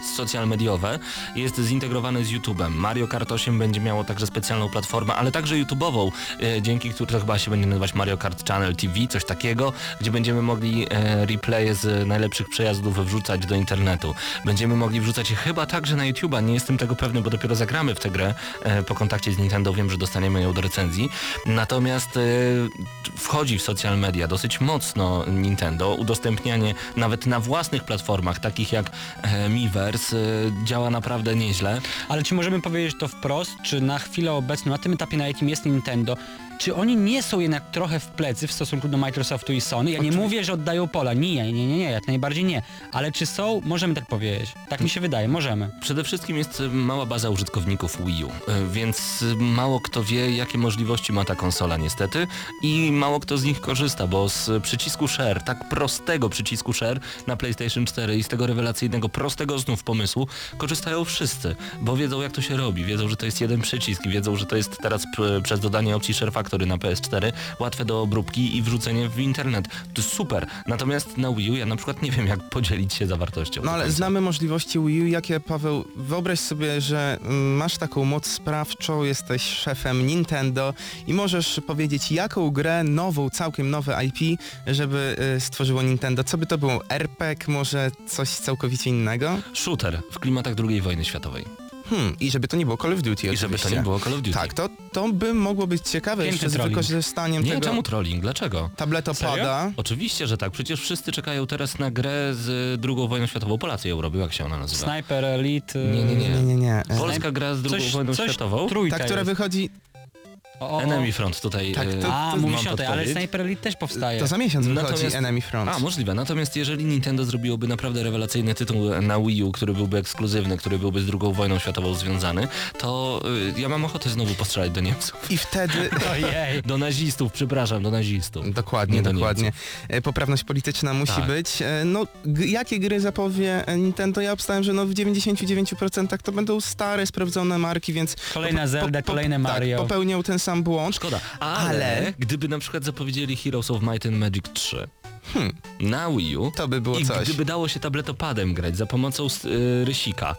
e, social mediowe, jest zintegrowane z YouTube'em. Mario Kart 8 będzie miało także specjalną platformę, ale także YouTube'ową, e, dzięki której to chyba się będzie nazywać Mario Kart Channel TV, coś takiego, gdzie będziemy mogli e, replaye z najlepszych przejazdów wrzucać do internetu. Będziemy mogli wrzucać je chyba także na YouTube'a, nie jestem tego pewny, bo dopiero zagramy w tę grę e, po kontakcie z Nintendo, wiem, że dostaniemy mają do recenzji. Natomiast e, wchodzi w social media dosyć mocno Nintendo. Udostępnianie nawet na własnych platformach, takich jak e, Miiverse, e, działa naprawdę nieźle. Ale czy możemy powiedzieć to wprost, czy na chwilę obecną, na tym etapie, na jakim jest Nintendo, czy oni nie są jednak trochę w plecy w stosunku do Microsoftu i Sony? Ja nie mówię, że oddają pola. Nie, nie, nie, nie, jak najbardziej nie. Ale czy są? Możemy tak powiedzieć. Tak mi się wydaje, możemy. Przede wszystkim jest y, mała baza użytkowników Wii U, y, więc y, mało kto wie, jakie możliwości ma ta konsola niestety i mało kto z nich korzysta, bo z przycisku Share, tak prostego przycisku Share na PlayStation 4 i z tego rewelacyjnego, prostego znów pomysłu korzystają wszyscy, bo wiedzą jak to się robi, wiedzą, że to jest jeden przycisk i wiedzą, że to jest teraz przez dodanie opcji Share Factory na PS4 łatwe do obróbki i wrzucenie w internet. To super. Natomiast na Wii U ja na przykład nie wiem jak podzielić się zawartością. No ale znamy możliwości Wii U, jakie Paweł, wyobraź sobie, że mm, masz taką moc sprawczą, jesteś szefem Nintendo i możesz powiedzieć jaką grę, nową, całkiem nowe IP, żeby y, stworzyło Nintendo. Co by to było? RPG, może coś całkowicie innego? Shooter w klimatach II wojny światowej. Hmm, i żeby to nie było Call of Duty I żeby to oczywiście. nie było Call of Duty. Tak, to, to by mogło być ciekawe Piękny jeszcze z trolling. wykorzystaniem Nie, tego czemu trolling? Dlaczego? tabletopada. Oczywiście, że tak. Przecież wszyscy czekają teraz na grę z II wojną światową. Polacy ją robią, jak się ona nazywa? Sniper Elite... Nie, nie, nie. Nie, nie, nie. Polska gra z II wojną światową. Trójka Ta, która jest. wychodzi, O, o, o. Enemy Front tutaj. Tak, e, to- A, to- mówisz o tej, ale. Sniper Elite też powstaje. to za miesiąc wychodzi Natomiast- Enemy Front. A, możliwe. Natomiast jeżeli Nintendo zrobiłoby naprawdę rewelacyjny tytuł na Wii U, który byłby ekskluzywny, który byłby z II wojną światową związany, to y, ja mam ochotę znowu postrzelać do Niemców. I wtedy... *laughs* Ojej. Do nazistów, przepraszam, do nazistów. Dokładnie, Nie do dokładnie. E, Poprawność polityczna musi Tak. być. E, No, g- jakie gry zapowie e, Nintendo? Ja obstałem, że no w 99% to będą stare, sprawdzone marki, więc... Kolejna Zelda, kolejne Mario. Tak, popełnią ten sam błąd. Szkoda. Ale, Ale- gdyby na przykład zapowiedzieli Heroes of Might and Magic 3 Hmm, na Wii U to by było i coś. gdyby dało się tabletopadem grać za pomocą y, rysika,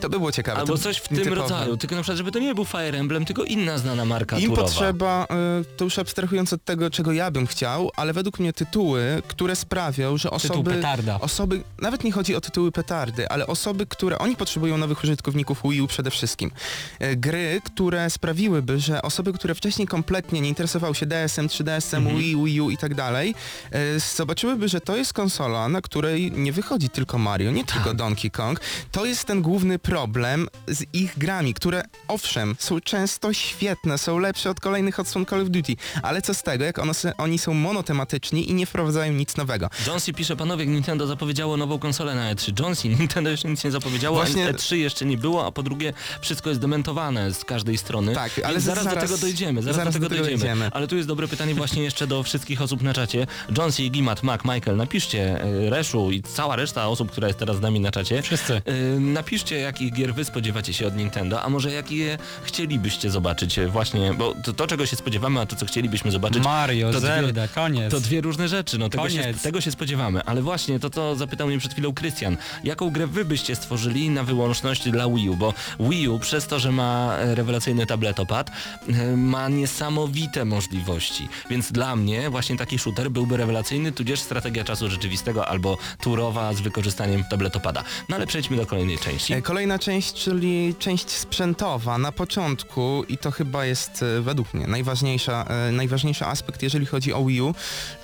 To by było ciekawe. albo to coś w tym rodzaju, tylko na przykład, żeby to nie był Fire Emblem, tylko inna znana marka Im turowa. potrzeba, y, to już abstrahując od tego, czego ja bym chciał, ale według mnie tytuły, które sprawią, że Tytuł osoby... petarda. Osoby, nawet nie chodzi o tytuły petardy, ale osoby, które, oni potrzebują nowych użytkowników Wii U przede wszystkim. E, Gry, które sprawiłyby, że osoby, które wcześniej kompletnie nie interesowały się DS-em, 3DS-em, Mhm. Wii, Wii U i tak dalej, e, zobaczyłyby, że to jest konsola, na której nie wychodzi tylko Mario, nie tylko Tak. Donkey Kong. To jest ten główny problem z ich grami, które owszem, są często świetne, są lepsze od kolejnych odsłon Call of Duty, ale co z tego, jak oni są monotematyczni i nie wprowadzają nic nowego. Jonesy pisze, panowie, Nintendo zapowiedziało nową konsolę na E3. Jonesy, *laughs* Nintendo jeszcze nic nie zapowiedziało, Właśnie- a E3 jeszcze nie było, a po drugie wszystko jest dementowane z każdej strony. Tak, Więc ale zaraz, do zaraz- tego dojdziemy, zaraz, zaraz do tego do tego dojdziemy. dojdziemy. Ale tu jest dobre pytanie właśnie jeszcze do wszystkich osób na czacie. Jonesy, Gimat, Mac, Michael, napiszcie e, Reszu i cała reszta osób, która jest teraz z nami na czacie. Wszyscy. E, napiszcie, jakich gier wy spodziewacie się od Nintendo, a może jakie chcielibyście zobaczyć e, właśnie, bo to, to czego się spodziewamy, a to co chcielibyśmy zobaczyć, Mario, to dwie- Zelda, koniec. to dwie różne rzeczy, no tego się, Koniec. tego się spodziewamy. Ale właśnie to, co zapytał mnie przed chwilą Krystian. Jaką grę wy byście stworzyli na wyłączność dla Wii U? Bo Wii U przez to, że ma e, rewelacyjny tabletopad, e, ma niesamowite możliwości. Więc dla mnie właśnie taki shooter byłby rewelacyjny, tudzież strategia czasu rzeczywistego albo turowa z wykorzystaniem tabletopada. No ale przejdźmy do kolejnej części. Kolejna część, czyli część sprzętowa na początku i to chyba jest e, według mnie najważniejsza, e, najważniejszy aspekt, jeżeli chodzi o Wii U.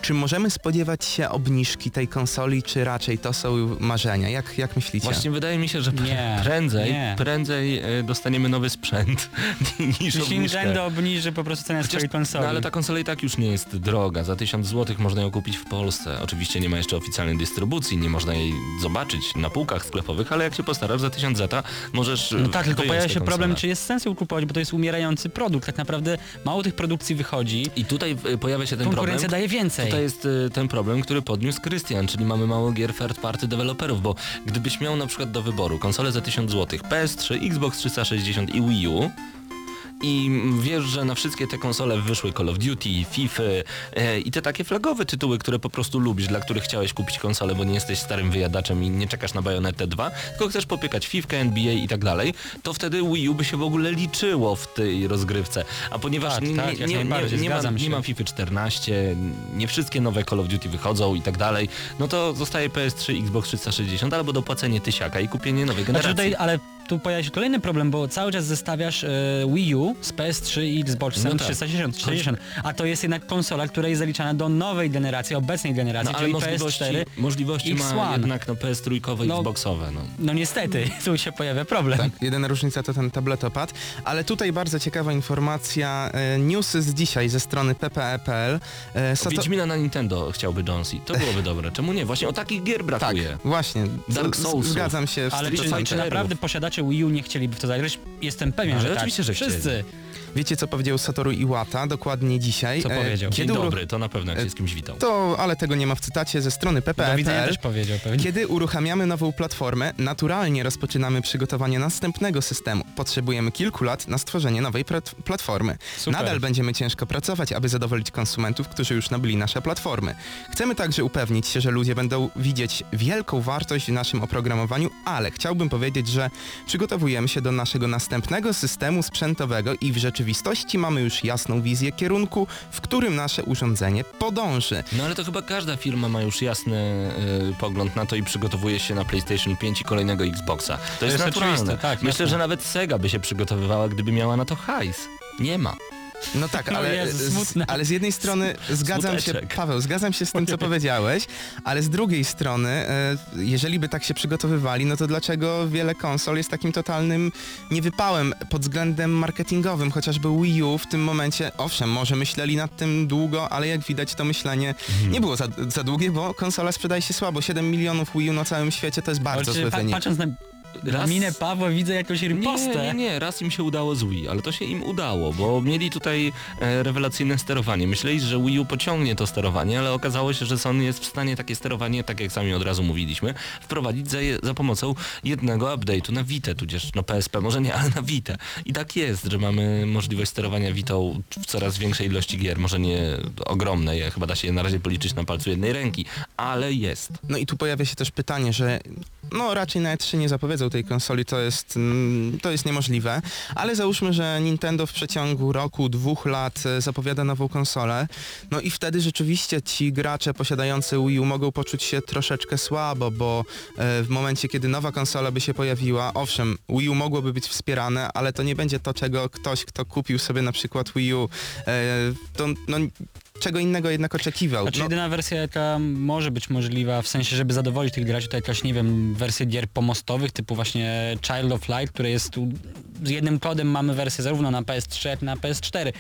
Czy możemy spodziewać się obniżki tej konsoli, czy raczej to są marzenia? Jak, jak myślicie? Właśnie wydaje mi się, że Nie, *laughs* prędzej, nie. prędzej e, dostaniemy nowy sprzęt *laughs* niż Jeśli obniżkę. Nintendo obniży po prostu cenę Chociaż- swojej konsoli. No ale ta konsola i tak już nie jest droga. Za 1000 zł można ją kupić w Polsce. Oczywiście nie ma jeszcze oficjalnej dystrybucji, nie można jej zobaczyć na półkach sklepowych, ale jak się postarasz za 1000 zeta możesz No tak, tylko pojawia się problem, czy jest sens ją kupować, bo to jest umierający produkt. Tak naprawdę mało tych produkcji wychodzi. I tutaj y, pojawia się ten problem. Konkurencja daje więcej. Tutaj jest y, ten problem, który podniósł Krystian, czyli mamy mało gier third party deweloperów, bo gdybyś miał na przykład do wyboru konsolę za 1000 zł, PS3, Xbox 360 i Wii U, i wiesz, że na wszystkie te konsole wyszły Call of Duty, FIFA e, i te takie flagowe tytuły, które po prostu lubisz, dla których chciałeś kupić konsolę, bo nie jesteś starym wyjadaczem i nie czekasz na Bayonetę 2, tylko chcesz popykać FIFA, NBA i tak dalej, to wtedy Wii U by się w ogóle liczyło w tej rozgrywce. A ponieważ Tak, nie, tak, nie, nie, nie, nie, ma, nie ma FIFA 14, nie wszystkie nowe Call of Duty wychodzą i tak dalej, no to zostaje PS3, Xbox 360 albo dopłacenie tysiaka i kupienie nowej Znaczy generacji. tutaj, ale tu pojawia się kolejny problem, bo cały czas zestawiasz e, Wii U z PS3 i Xboxem No tak. 360, 360, a to jest jednak konsola, która jest zaliczana do nowej generacji, obecnej generacji, No ale czyli możliwości, PS4. możliwości ma X1. jednak no, PS3 i No. Xboxowe. No. No niestety, *laughs* tu się pojawia problem. Tak, jedyna różnica to ten tabletopad, ale tutaj bardzo ciekawa informacja, e, newsy z dzisiaj ze strony ppe.pl. E, Sato- Wiedźmina na Nintendo chciałby Jonesy. To byłoby dobre. Czemu nie? Właśnie o takich gier tak, brakuje. właśnie, Dark Soulsów. zgadzam się w Ale czy, 100%. czy naprawdę posiadacze Wii U nie chcieliby w to zagrać? Jestem pewien, Ale że oczywiście, tak. że chcieli. Wiecie co powiedział Satoru Iwata dokładnie dzisiaj? Co E, powiedział? Dzień Kiedy uruch- dobry, to na pewno jak się z kimś witał. To, ale tego nie ma w cytacie ze strony ppe.pl. też powiedział pewnie. Kiedy uruchamiamy nową platformę, naturalnie rozpoczynamy przygotowanie następnego systemu. Potrzebujemy kilku lat na stworzenie nowej plat- platformy. Super. Nadal będziemy ciężko pracować, aby zadowolić konsumentów, którzy już nabyli nasze platformy. Chcemy także upewnić się, że ludzie będą widzieć wielką wartość w naszym oprogramowaniu, ale chciałbym powiedzieć, że przygotowujemy się do naszego następnego systemu sprzętowego i w rzeczywistości mamy już jasną wizję kierunku, w którym nasze urządzenie podąży. No ale to chyba każda firma ma już jasny y, pogląd na to i przygotowuje się na PlayStation 5 i kolejnego Xboxa. To, jest, jest naturalne. oczywiste, tak, Myślę, jasne. że nawet Sega by się przygotowywała, gdyby miała na to hajs. Nie ma. No tak, ale, Jezu, z, ale z jednej strony zgadzam się, Smuteczek. Paweł, zgadzam się z tym, co *laughs* powiedziałeś, ale z drugiej strony, e, jeżeli by tak się przygotowywali, no to dlaczego wiele konsol jest takim totalnym niewypałem pod względem marketingowym, chociażby Wii U w tym momencie, owszem, może myśleli nad tym długo, ale jak widać to myślenie nie było za, za długie, bo konsola sprzedaje się słabo, 7 milionów Wii U na całym świecie to jest bardzo Oczywiście, zły wynik. patrząc na Raz- minę Pawła widzę jakąś Nie, ripostę. nie, nie, raz im się udało z Wii, ale to się im udało, bo mieli tutaj e, rewelacyjne sterowanie. Myśleli, że Wii U pociągnie to sterowanie, ale okazało się, że Sony jest w stanie takie sterowanie, tak jak sami od razu mówiliśmy, wprowadzić za, za pomocą jednego update'u na Vita, tudzież no PSP może nie, *laughs* ale na Vita. I tak jest, że mamy możliwość sterowania Vitą w coraz większej ilości gier, może nie ogromnej, chyba da się je na razie policzyć na palcu jednej ręki, ale jest. No i tu pojawia się też pytanie, że no raczej na E3 nie zapowiedzą tej konsoli, to jest, mm, to jest niemożliwe, ale załóżmy, że Nintendo w przeciągu roku, dwóch lat e, zapowiada nową konsolę, no i wtedy rzeczywiście ci gracze posiadający Wii U mogą poczuć się troszeczkę słabo, bo e, w momencie, kiedy nowa konsola by się pojawiła, owszem, Wii U mogłoby być wspierane, ale to nie będzie to, czego ktoś, kto kupił sobie na przykład Wii U, e, to no, czego innego jednak oczekiwał. Znaczy No, jedyna wersja jaka może być możliwa, w sensie żeby zadowolić tych graczy, to jakaś, nie wiem, wersje gier pomostowych typu właśnie Child of Light, które jest tu z jednym kodem mamy wersję zarówno na PS3 jak i na PS4.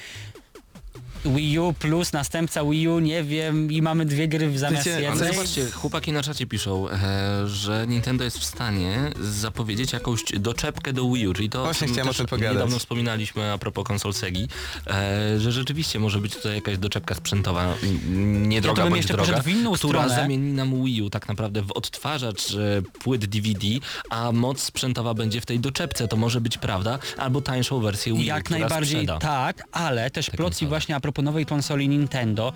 Wii U plus następca Wii U, nie wiem, i mamy dwie gry w zamiast Wiecie, Ale jednej. zobaczcie, chłopaki na czacie piszą, e, że Nintendo jest w stanie zapowiedzieć jakąś doczepkę do Wii U, czyli to Właśnie czym chciałem o tym pogadać. niedawno wspominaliśmy a propos konsol Segi, e, że rzeczywiście może być tutaj jakaś doczepka sprzętowa, n- nie droga bym bądź jeszcze droga, w inną która stronę. zamieni nam Wii U tak naprawdę w odtwarzacz e, płyt DVD, a moc sprzętowa będzie w tej doczepce, to może być prawda, albo tańszą wersję Wii U, Jak która najbardziej sprzeda. tak, ale też Te plotki konsole. właśnie a propos nowej konsoli Nintendo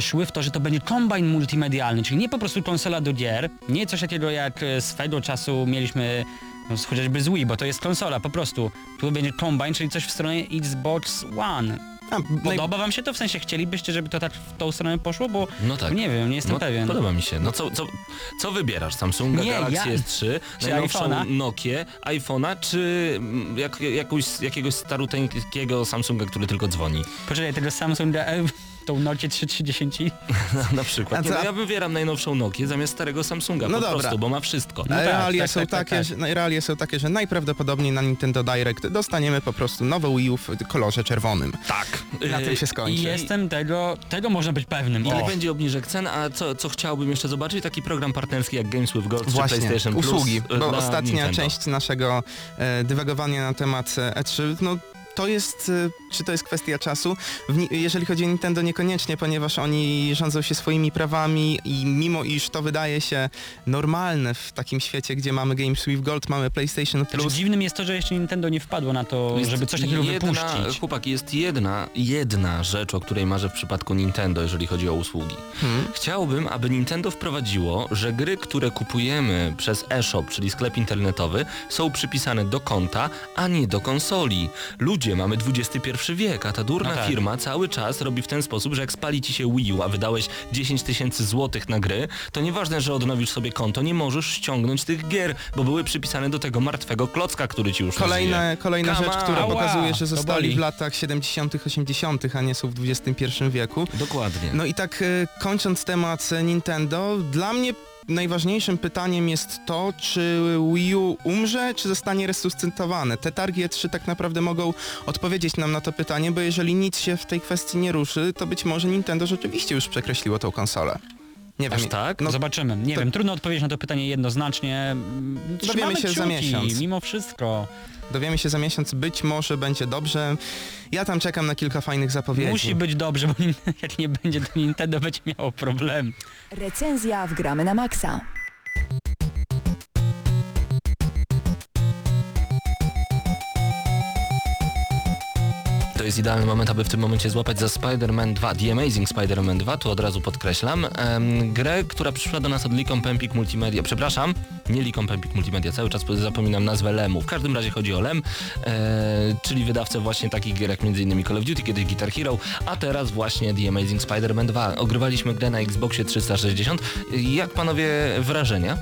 szły w to, że to będzie kombajn multimedialny, czyli nie po prostu konsola do gier, nie coś takiego jak e, swego czasu mieliśmy no, chociażby z Wii, bo to jest konsola, po prostu. Tu będzie kombajn, czyli coś w stronie Xbox One. A, Podoba wam się to? W sensie chcielibyście, żeby to tak w tą stronę poszło? Bo No tak. nie wiem, nie jestem no, pewien. Podoba mi się. No co, co, co wybierasz? Samsunga Nie, Galaxy ja- S3, czy najnowszą iPhone'a? Nokię, iPhone'a, czy mm, jak, jakąś, jakiegoś staruteńkiego Samsunga, który tylko dzwoni? Poczekaj, tego Samsunga, e, tą Nokia 3310. *laughs* Na przykład. A co- no, ja wybieram najnowszą Nokię zamiast starego Samsunga, No po dobra. prostu, bo ma wszystko. No Ale tak, realia, tak, są tak, tak, takie, tak. Że, no, realia są takie, że najprawdopodobniej na Nintendo Direct dostaniemy po prostu nowe Wii U w kolorze czerwonym. Tak. Na tym się skończy. I jestem tego, tego można być pewnym. Ile będzie obniżek cen, a co, co chciałbym jeszcze zobaczyć? Taki program partnerski jak Games with Gold Właśnie, czy PlayStation Plus. usługi, bo dla ostatnia Nintendo. część naszego e, dywagowania na temat e, E3, no to jest, e, czy to jest kwestia czasu? Jeżeli chodzi o Nintendo niekoniecznie, ponieważ oni rządzą się swoimi prawami i mimo iż to wydaje się normalne w takim świecie, gdzie mamy Games with Gold, mamy PlayStation Znaczy, Plus, dziwnym jest to, że jeszcze Nintendo nie wpadło na to, Jest żeby coś takiego jedna, wypuścić. Chłopaki, jest jedna, jedna rzecz, o której marzę w przypadku Nintendo, jeżeli chodzi o usługi. Hmm. Chciałbym, aby Nintendo wprowadziło, że gry, które kupujemy przez eShop, czyli sklep internetowy, są przypisane do konta, a nie do konsoli. Ludzie ludzie, mamy XXI wiek, a ta durna No tak. firma cały czas robi w ten sposób, że jak spali ci się Wii U, a wydałeś 10 tysięcy złotych na gry, to nieważne, że odnowisz sobie konto, nie możesz ściągnąć tych gier, bo były przypisane do tego martwego klocka, który ci już Kolejna, żyje. kolejna Come rzecz, on. która Ała, pokazuje, że zostali w latach 70., 80., a nie są w XXI wieku. Dokładnie. No i tak e, kończąc temat Nintendo, dla mnie najważniejszym pytaniem jest to, czy Wii U umrze, czy zostanie resuscytowane. Te targi E3 tak naprawdę mogą odpowiedzieć nam na to pytanie, bo jeżeli nic się w tej kwestii nie ruszy, to być może Nintendo rzeczywiście już przekreśliło tą konsolę. Nie wiem. Aż tak? No, Zobaczymy. Nie to- wiem, trudno odpowiedzieć na to pytanie jednoznacznie. Mm, Dowiemy trzymamy się za kciuki, miesiąc. Mimo wszystko. dowiemy się za miesiąc, być może będzie dobrze. Ja tam czekam na kilka fajnych zapowiedzi. Musi być dobrze, bo *laughs* jak nie będzie, to Nintendo będzie miało problem. Recenzja w Gramy na Maxa. Jest idealny moment, aby w tym momencie złapać za Spider-Man 2, The Amazing Spider-Man 2, tu od razu podkreślam, em, grę, która przyszła do nas od Licom Pempik Multimedia. Przepraszam, nie Licom Pempik Multimedia, cały czas zapominam nazwę Lemu. W każdym razie chodzi o Lem, e, czyli wydawcę właśnie takich gier jak m.in. Call of Duty, kiedyś Guitar Hero, a teraz właśnie The Amazing Spider-Man 2. Ogrywaliśmy grę na Xboxie 360. Jak panowie wrażenia?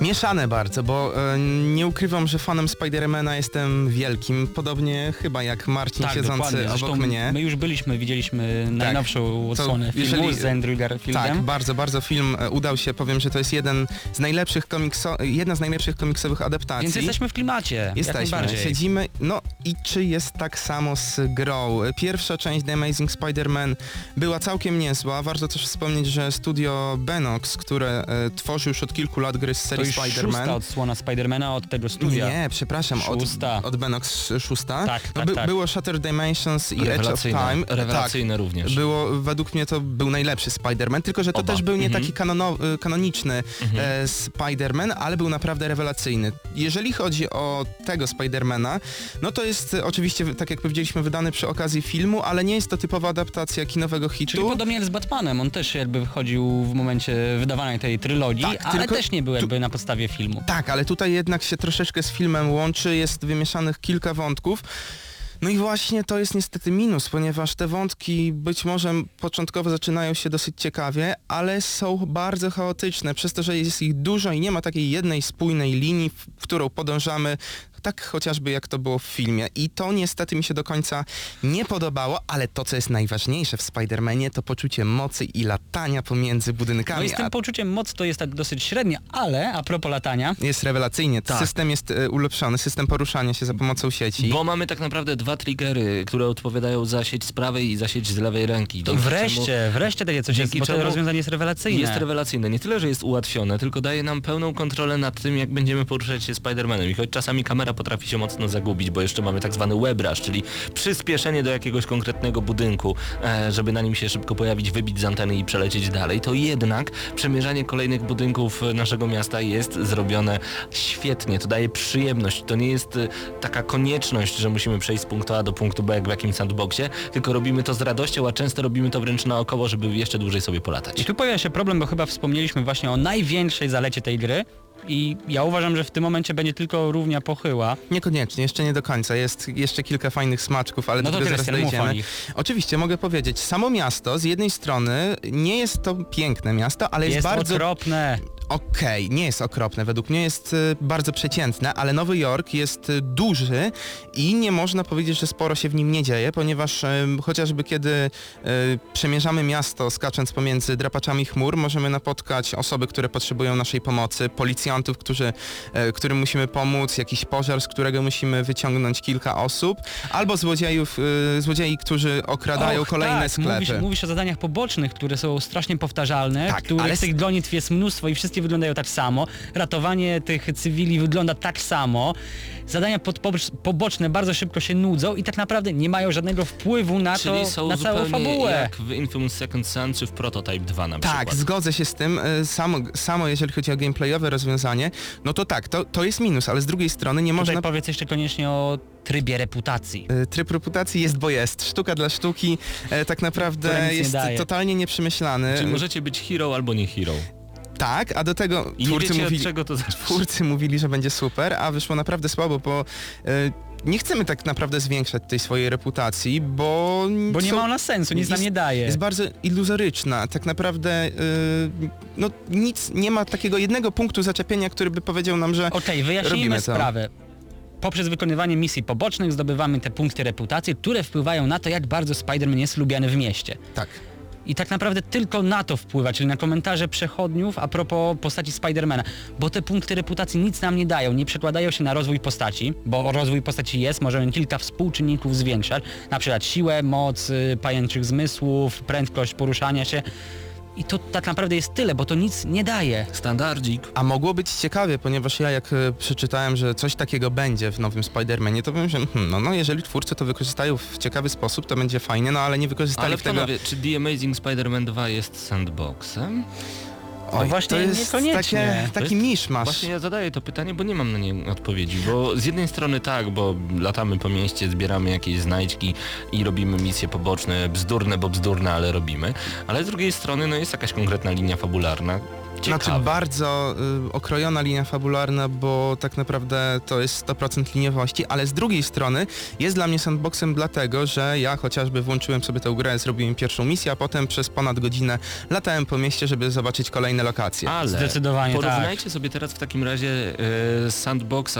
Mieszane bardzo, bo e, nie ukrywam, że fanem Spidermana jestem wielkim, podobnie chyba jak Marcin siedzący Tak, dokładnie. obok Zresztą mnie. my już byliśmy, widzieliśmy najnowszą odsłonę filmu jeżeli- z Andrew Garfieldem. Tak, bardzo, bardzo film e, udał się, powiem, że to jest jeden z najlepszych komikso jedna z najlepszych komiksowych adaptacji. Więc jesteśmy w klimacie. Jesteśmy, siedzimy, no i czy jest tak samo z grą? Pierwsza część The Amazing Spider-Man była całkiem niezła, warto też wspomnieć, że studio Benox, które e, tworzy już od kilku lat gry z serii już Spider-Man. szósta odsłona Spidermana od tego studia. Nie, przepraszam, od, Szósta. od Benox szósta. Tak, no, tak, by, tak. Było Shattered Dimensions i Edge of Rewelacyjne, Time. rewelacyjne również. Tak, było, według mnie to był najlepszy Spider-Man, tylko że to Oba. też był nie Mhm. taki kanono, y, kanoniczny Mhm. e, Spider-Man, ale był naprawdę rewelacyjny. Jeżeli chodzi o tego Spider-Mana, no to jest e, oczywiście, tak jak powiedzieliśmy, wydany przy okazji filmu, ale nie jest to typowa adaptacja kinowego hitu. Czyli podobnie jak z Batmanem, on też jakby wychodził w momencie wydawania tej trylogii, Tak, ale też nie był jakby na podstawie filmu. Tak, ale tutaj jednak się troszeczkę z filmem łączy, jest wymieszanych kilka wątków. No i właśnie to jest niestety minus, ponieważ te wątki być może początkowo zaczynają się dosyć ciekawie, ale są bardzo chaotyczne, przez to, że jest ich dużo i nie ma takiej jednej spójnej linii, w którą podążamy, tak chociażby jak to było w filmie. I to niestety mi się do końca nie podobało, ale to, co jest najważniejsze w Spider-Manie, to poczucie mocy i latania pomiędzy budynkami. No i z tym a poczuciem moc to jest tak dosyć średnie, ale a propos latania, jest rewelacyjnie. Tak. System jest e, ulepszony, system poruszania się za pomocą sieci. Bo mamy tak naprawdę dwa triggery, które odpowiadają za sieć z prawej i za sieć z lewej ręki. Dzięki wreszcie, wreszcie takie coś jest, dzięki bo to czemu rozwiązanie jest rewelacyjne. Jest rewelacyjne. Nie tyle, że jest ułatwione, tylko daje nam pełną kontrolę nad tym, jak będziemy poruszać się Spider-Manem. I choć czasami kamera potrafi się mocno zagubić, bo jeszcze mamy tak zwany webrush, czyli przyspieszenie do jakiegoś konkretnego budynku, e, żeby na nim się szybko pojawić, wybić z anteny i przelecieć dalej, to jednak przemierzanie kolejnych budynków e, naszego miasta jest zrobione świetnie. To daje przyjemność. To nie jest e, taka konieczność, że musimy przejść z punktu A do punktu B jak w jakimś sandboxie, tylko robimy to z radością, a często robimy to wręcz naokoło, żeby jeszcze dłużej sobie polatać. I tu pojawia się problem, bo chyba wspomnieliśmy właśnie o największej zalecie tej gry i ja uważam, że w tym momencie będzie tylko równia pochyła. Niekoniecznie, jeszcze nie do końca. Jest jeszcze kilka fajnych smaczków, ale No do tego zaraz dojdziemy. Oczywiście, mogę powiedzieć, samo miasto z jednej strony nie jest to piękne miasto, ale jest, Jest bardzo okropne. Okej, nie jest okropne, według mnie jest y, bardzo przeciętne, ale Nowy Jork jest y, duży i nie można powiedzieć, że sporo się w nim nie dzieje, ponieważ chociażby kiedy y, przemierzamy miasto skacząc pomiędzy drapaczami chmur, możemy napotkać osoby, które potrzebują naszej pomocy, policjantów, którzy, y, którym musimy pomóc, jakiś pożar, z którego musimy wyciągnąć kilka osób, albo złodziejów, złodziei, którzy okradają Och, kolejne tak, sklepy. Mówisz, mówisz o zadaniach pobocznych, które są strasznie powtarzalne, Tak, których ale tych gonitw jest mnóstwo i wszystkie wyglądają tak samo. Ratowanie tych cywili wygląda tak samo. Zadania pod, poboczne bardzo szybko się nudzą i tak naprawdę nie mają żadnego wpływu na Czyli to, są na całą zupełnie fabułę. jak w Infamous Second Son czy w Prototype 2 na Tak, przykład. zgodzę się z tym. E, Samo, samo jeżeli chodzi o gameplayowe rozwiązanie, no to tak, to, to jest minus, ale z drugiej strony nie Tutaj można... powiedz jeszcze koniecznie o trybie reputacji. E, Tryb reputacji jest, bo jest. Sztuka dla sztuki e, tak naprawdę nie jest daje. totalnie nieprzemyślany. Czyli możecie być hero albo nie hero. Tak, a do tego I twórcy wiecie mówili... czego to. *laughs* Twórcy mówili, że będzie super, a wyszło naprawdę słabo, bo e, nie chcemy tak naprawdę zwiększać tej swojej reputacji, bo... Bo nie są- ma ona sensu, nic nam jest- nie daje. Jest bardzo iluzoryczna. Tak naprawdę y, no, nic, nie ma takiego jednego punktu zaczepienia, który by powiedział nam, że Okej, wyjaśnijmy Robimy to. sprawę. Poprzez wykonywanie misji pobocznych zdobywamy te punkty reputacji, które wpływają na to, jak bardzo Spider-Man jest lubiany w mieście. tak. I tak naprawdę tylko na to wpływa, czyli na komentarze przechodniów a propos postaci Spidermana, bo te punkty reputacji nic nam nie dają, nie przekładają się na rozwój postaci, bo rozwój postaci jest, możemy kilka współczynników zwiększać, na przykład siłę, moc, y, pajęczych zmysłów, prędkość poruszania się i to tak naprawdę jest tyle, bo to nic nie daje. Standardzik. A mogło być ciekawie, ponieważ ja jak e, przeczytałem, że coś takiego będzie w nowym Spider-Manie, to powiem, że hmm, no, no jeżeli twórcy to wykorzystają w ciekawy sposób, to będzie fajnie, no ale nie wykorzystali Ale w tego... panowie, czy The Amazing Spider-Man 2 jest sandboxem? Oj, właśnie to jest niekoniecznie. Takie, taki jest- miszmasz. Właśnie ja zadaję to pytanie, bo nie mam na nie odpowiedzi, bo z jednej strony tak, bo latamy po mieście, zbieramy jakieś znajdźki i robimy misje poboczne, bzdurne, bo bzdurne, ale robimy, ale z drugiej strony no jest jakaś konkretna linia fabularna. Znaczy Ciekawe. bardzo y, okrojona linia fabularna, bo tak naprawdę to jest 100% liniowości, ale z drugiej strony jest dla mnie sandboxem dlatego, że ja chociażby włączyłem sobie tę grę, zrobiłem pierwszą misję, a potem przez ponad godzinę latałem po mieście, żeby zobaczyć kolejne lokacje. Ale Zdecydowanie tak. porównajcie sobie teraz w takim razie e, sandboxa,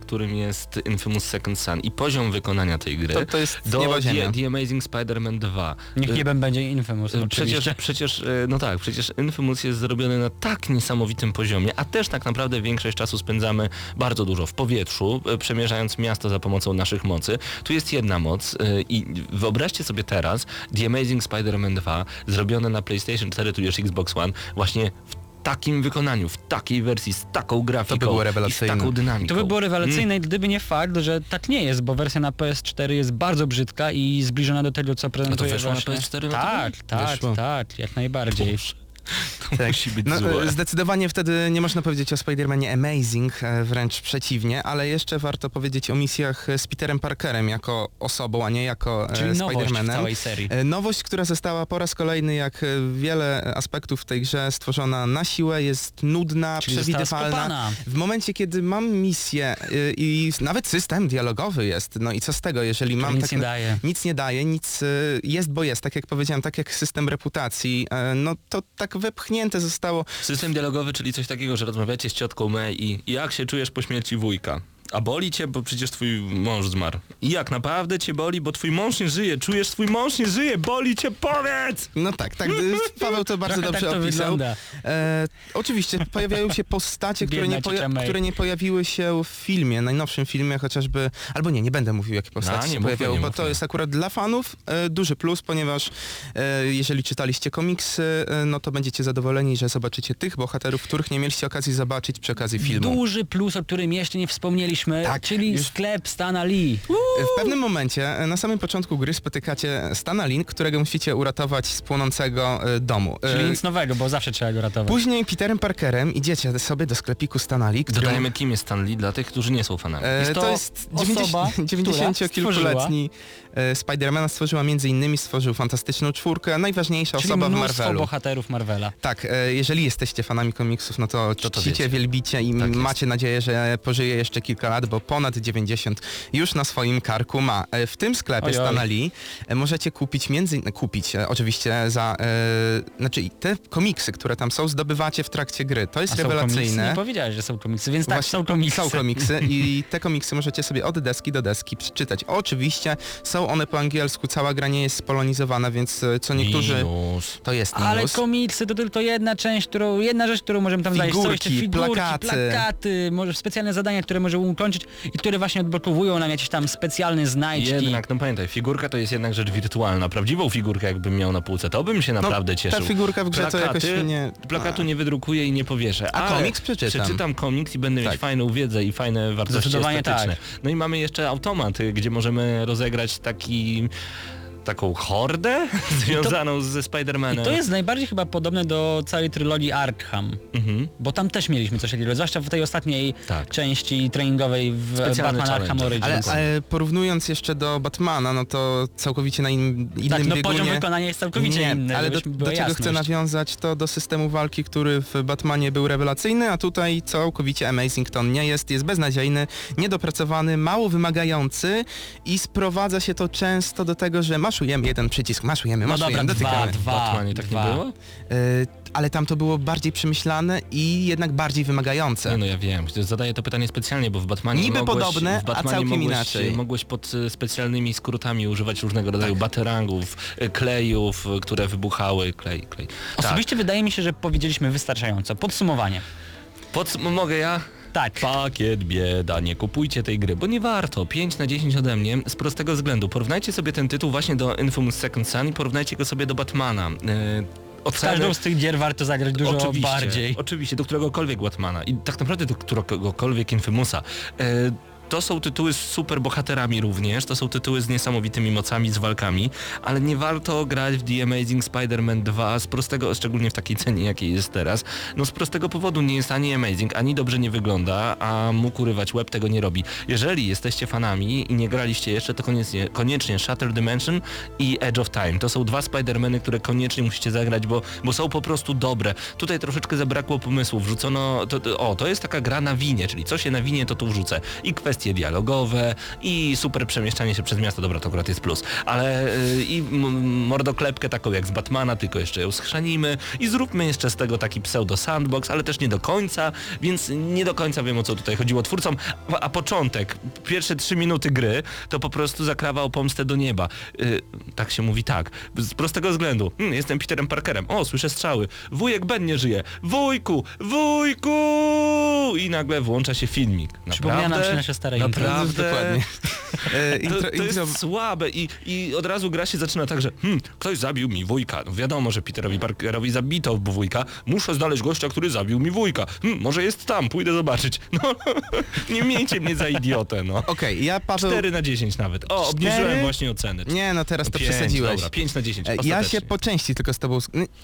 którym jest Infamous Second Son i poziom wykonania tej gry To, to jest do The. The Amazing Spider-Man 2. Niech E, niebem będzie Infamous E. Przecież, przecież, no tak, przecież Infamous jest zrobiony na tak niesamowitym poziomie, a też tak naprawdę większość czasu spędzamy bardzo dużo w powietrzu, przemierzając miasto za pomocą naszych mocy. Tu jest jedna moc i wyobraźcie sobie teraz The Amazing Spider-Man 2 zrobione na PlayStation 4 tudzież Xbox One właśnie takim wykonaniu, w takiej wersji, z taką grafiką było i z rewelacyjne. taką dynamiką. To by było rewelacyjne, Mm. gdyby nie fakt, że tak nie jest, bo wersja na PS4 jest bardzo brzydka i zbliżona do tego, co prezentuje weszło na właśnie. PS4 na Tak, tak, Weszło. tak, jak najbardziej. Boże, to Tak. musi być No, złe. e, zdecydowanie wtedy nie można powiedzieć o Spider-Manie Amazing, e, wręcz przeciwnie, ale jeszcze warto powiedzieć o misjach e, z Peterem Parkerem jako osobą, a nie jako Spider-Manem. całej serii. Nowość, która została po raz kolejny, jak wiele aspektów w tej grze, stworzona na siłę, jest nudna, Czyli przewidywalna. W momencie, kiedy mam misję i nawet system dialogowy jest, no i co z tego, jeżeli mam nic tak nie daje. nic nie daje, nic jest, bo jest, tak jak powiedziałem, tak jak system reputacji, no to tak wepchnięte zostało. System dialogowy, czyli coś takiego, że rozmawiacie z ciotką May i jak się czujesz po śmierci wujka? A boli cię, bo przecież twój mąż zmarł. I jak naprawdę cię boli, bo twój mąż nie żyje, czujesz twój mąż nie żyje, boli cię, powiedz! No tak, tak, *laughs* Paweł to bardzo dobrze tak to opisał. E, oczywiście pojawiają się postacie, które nie, które nie pojawiły się w filmie, najnowszym filmie chociażby, albo nie, nie będę mówił jakie postacie nie się pojawiały, nie bo to jest akurat dla fanów e, duży plus, ponieważ e, jeżeli czytaliście komiksy, e, no to będziecie zadowoleni, że zobaczycie tych bohaterów, których nie mieliście okazji zobaczyć przy okazji filmu. Duży plus, o którym jeszcze nie wspomnieliśmy, Tak, czyli już- sklep Stana Lee. W pewnym momencie, e, na samym początku gry spotykacie Stana Lin, którego musicie uratować z płonącego e, domu. E, Czyli nic nowego, bo zawsze trzeba go ratować. Później Peterem Parkerem idziecie sobie do sklepiku Stana Lee, który... Dodajemy, kim jest Stan Lee dla tych, którzy nie są fanami. Jest to, to jest osoba, 90 która 90-kilkuletni e, Spidermana stworzyła między innymi stworzył Fantastyczną Czwórkę, najważniejsza Czyli osoba w Marvelu. bohaterów Marvela. Tak, e, jeżeli jesteście fanami komiksów, no to To to czcicie, wiecie. wielbicie i Tak macie nadzieję, że pożyje jeszcze kilka lat, bo ponad 90 już na swoim karku ma. E, W tym sklepie Ojoj. Stana Lee e, możecie kupić między kupić e, oczywiście za, e, znaczy te komiksy, które tam są, zdobywacie w trakcie gry. To jest A są komiksy? rewelacyjne. Nie powiedziałeś, że są komiksy, więc tak, Właśnie, są komiksy. Są komiksy *laughs* i te komiksy możecie sobie od deski do deski przeczytać. Oczywiście są one po angielsku, cała gra nie jest spolonizowana, więc e, co niektórzy... Minus. To jest minus. Ale komiksy to tylko jedna część, którą, jedna rzecz, którą możemy tam znaleźć. Są jeszcze Figurki, figurki, plakaty. plakaty, może specjalne zadania, które możemy ukończyć i które właśnie odblokowują nam jakieś tam specjalne znajdźki. Jednak, no pamiętaj, figurka to jest jednak rzecz wirtualna. Prawdziwą figurkę jakbym miał na półce, to bym się naprawdę cieszył. No, ta figurka w grze to jakoś nie- Plakatu nie wydrukuję i nie powieszę. A ale komiks przeczytam. Przeczytam komiks i będę mieć Tak. fajną wiedzę i fajne wartości Zdecydowanie estetyczne. tak. No i mamy jeszcze automat, y, gdzie możemy rozegrać taki taką hordę związaną ze Spider-Manem. I to jest najbardziej chyba podobne do całej trylogii Arkham, Mhm. bo tam też mieliśmy coś takiego, zwłaszcza w tej ostatniej Tak. części treningowej w Specjalny Batman Arkham. Origins. Ale, ale porównując jeszcze do Batmana, no to całkowicie na in, innym tak, no biegunie... poziom wykonania jest całkowicie nie, inny, ale do, do czego chcę nawiązać, to do systemu walki, który w Batmanie był rewelacyjny, a tutaj całkowicie Amazing to nie jest, jest beznadziejny, niedopracowany, mało wymagający i sprowadza się to często do tego, że maszujemy jeden przycisk, maszujemy, No maszujemy, dobra, dwa, dotykamy. dwa, W Batmanie tak dwa. nie było? Y, ale tam to było bardziej przemyślane i jednak bardziej wymagające. Nie no ja wiem, zadaję to pytanie specjalnie, bo w Batmanie Niby mogłeś, podobne, w a Batmanie całkiem mogłeś, inaczej. mogłeś pod e, specjalnymi skrótami używać różnego rodzaju baterangów, e, klejów, które wybuchały, klej, klej. Tak. Osobiście wydaje mi się, że powiedzieliśmy wystarczająco. Podsumowanie. Pod, mogę ja? Tak. Pakiet bieda, nie kupujcie tej gry, bo nie warto. 5 na 10 ode mnie z prostego względu. Porównajcie sobie ten tytuł właśnie do Infamous Second Son i porównajcie go sobie do Batmana. Yy, W każdą z tych gier warto zagrać dużo oczywiście, bardziej. Oczywiście, do któregokolwiek Batmana i tak naprawdę do któregokolwiek Infamousa. E, to są tytuły z super bohaterami również, to są tytuły z niesamowitymi mocami, z walkami, ale nie warto grać w The Amazing Spider-Man 2 z prostego, szczególnie w takiej cenie jakiej jest teraz, no z prostego powodu nie jest ani amazing, ani dobrze nie wygląda, a mógł urywać web tego nie robi. Jeżeli jesteście fanami i nie graliście jeszcze, to koniecznie, koniecznie Shutter Dimension i Edge of Time. To są dwa Spider-Many, które koniecznie musicie zagrać, bo, bo są po prostu dobre. Tutaj troszeczkę zabrakło pomysłu, wrzucono, to, to, o, to jest taka gra na winie, czyli co się nawinie, to tu wrzucę. I kwestie dialogowe, i super przemieszczanie się przez miasto, dobra, to akurat jest plus, ale y, i mordoklepkę taką jak z Batmana, tylko jeszcze ją schrzanimy i zróbmy jeszcze z tego taki pseudo sandbox, ale też nie do końca, więc nie do końca wiem o co tutaj chodziło twórcom, a, a początek, pierwsze trzy minuty gry, to po prostu zakrawał pomstę do nieba. Y, tak się mówi tak, z prostego względu, hmm, jestem Peterem Parkerem, o, słyszę strzały, wujek Ben nie żyje, wujku, wujku! I nagle włącza się filmik. Przypomniała nam Naprawdę? się nasze stare intro. Naprawdę? Dokładnie. E, *laughs* To, intro, to jest intro, słabe i, i od razu gra się zaczyna tak, że hmm, ktoś zabił mi wujka. No wiadomo, że Peterowi Parkerowi zabito wujka. Muszę znaleźć gościa, który zabił mi wujka. Hmm, może jest tam, pójdę zobaczyć. *laughs* No, nie miejcie mnie za idiotę, no. *laughs* Okej, ja Paweł... 4 na 10 nawet. O, obniżyłem Cztery? właśnie ocenę. Nie, no teraz to Pięć, przesadziłeś. Dobra, 5 na 10. E, Ja się po części tylko z tobą,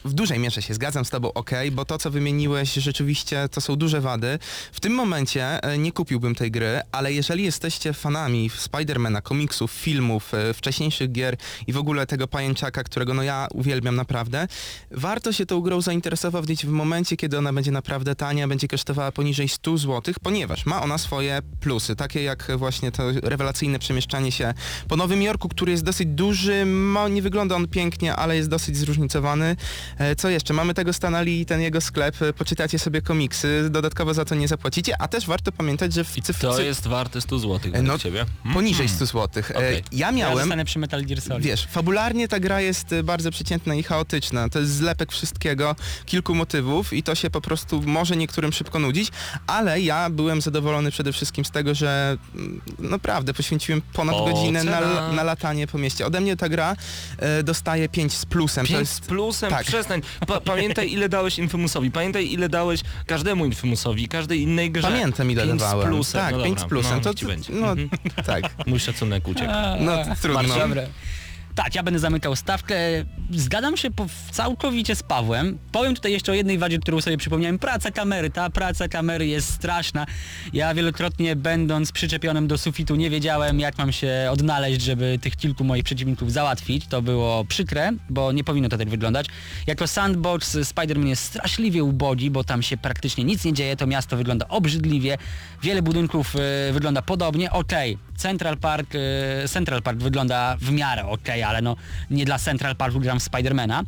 w dużej mierze się zgadzam z tobą, ok, bo to co wymieniłeś rzeczywiście to są duże wady. W tym momencie e, nie kupiłbym tej gry, ale jeżeli jesteście fanami Spidermana, komiksów, filmów, e, wcześniejszych gier i w ogóle tego pajęczaka, którego no ja uwielbiam naprawdę, warto się tą grą zainteresować w momencie, kiedy ona będzie naprawdę tania, będzie kosztowała poniżej 100 zł, ponieważ ma ona swoje plusy, takie jak właśnie to rewelacyjne przemieszczanie się po Nowym Jorku, który jest dosyć duży, ma, nie wygląda on pięknie, ale jest dosyć zróżnicowany. E, Co jeszcze? Mamy tego Stanali i ten jego sklep, e, poczytacie sobie komiksy, dodatkowo za to nie zapłacicie, a też warto pamiętać, że w cyf- to jest warte 100 zł E, no, no, ciebie. Hmm? poniżej 100 zł. Okej. Ja Ja miałem... zostanę przy Metal Gear Solid. Wiesz, fabularnie ta gra jest y, bardzo przeciętna i chaotyczna. To jest zlepek wszystkiego, kilku motywów i to się po prostu może niektórym szybko nudzić, ale ja byłem zadowolony przede wszystkim z tego, że mm, naprawdę poświęciłem ponad O, godzinę na, na latanie po mieście. Ode mnie ta gra e, dostaje 5 z plusem. 5 to z jest plusem, tak. przestań. Pa, *laughs* pamiętaj ile dałeś Infamousowi, pamiętaj ile dałeś każdemu Infamousowi, każdej innej grze. Pamiętam ile 5 dawałem. z plusem. Tak, no 5 dobra, z plusem. No, to, ci będzie. no Mhm. tak. Mój szacunek uciekł. No trudno. Dobre. Tak, ja będę zamykał stawkę. Zgadzam się całkowicie z Pawłem. Powiem tutaj jeszcze o jednej wadzie, którą sobie przypomniałem. Praca kamery. Ta praca kamery jest straszna. Ja wielokrotnie będąc przyczepionym do sufitu nie wiedziałem jak mam się odnaleźć, żeby tych kilku moich przeciwników załatwić. To było przykre, bo nie powinno to tak wyglądać. Jako sandbox Spider-Man jest straszliwie ubogi, bo tam się praktycznie nic nie dzieje. To miasto wygląda obrzydliwie. Wiele budynków y, wygląda podobnie. Okej, Central Park, y, Central Park wygląda w miarę okej, ale no nie dla Central Parku gram w Spidermana.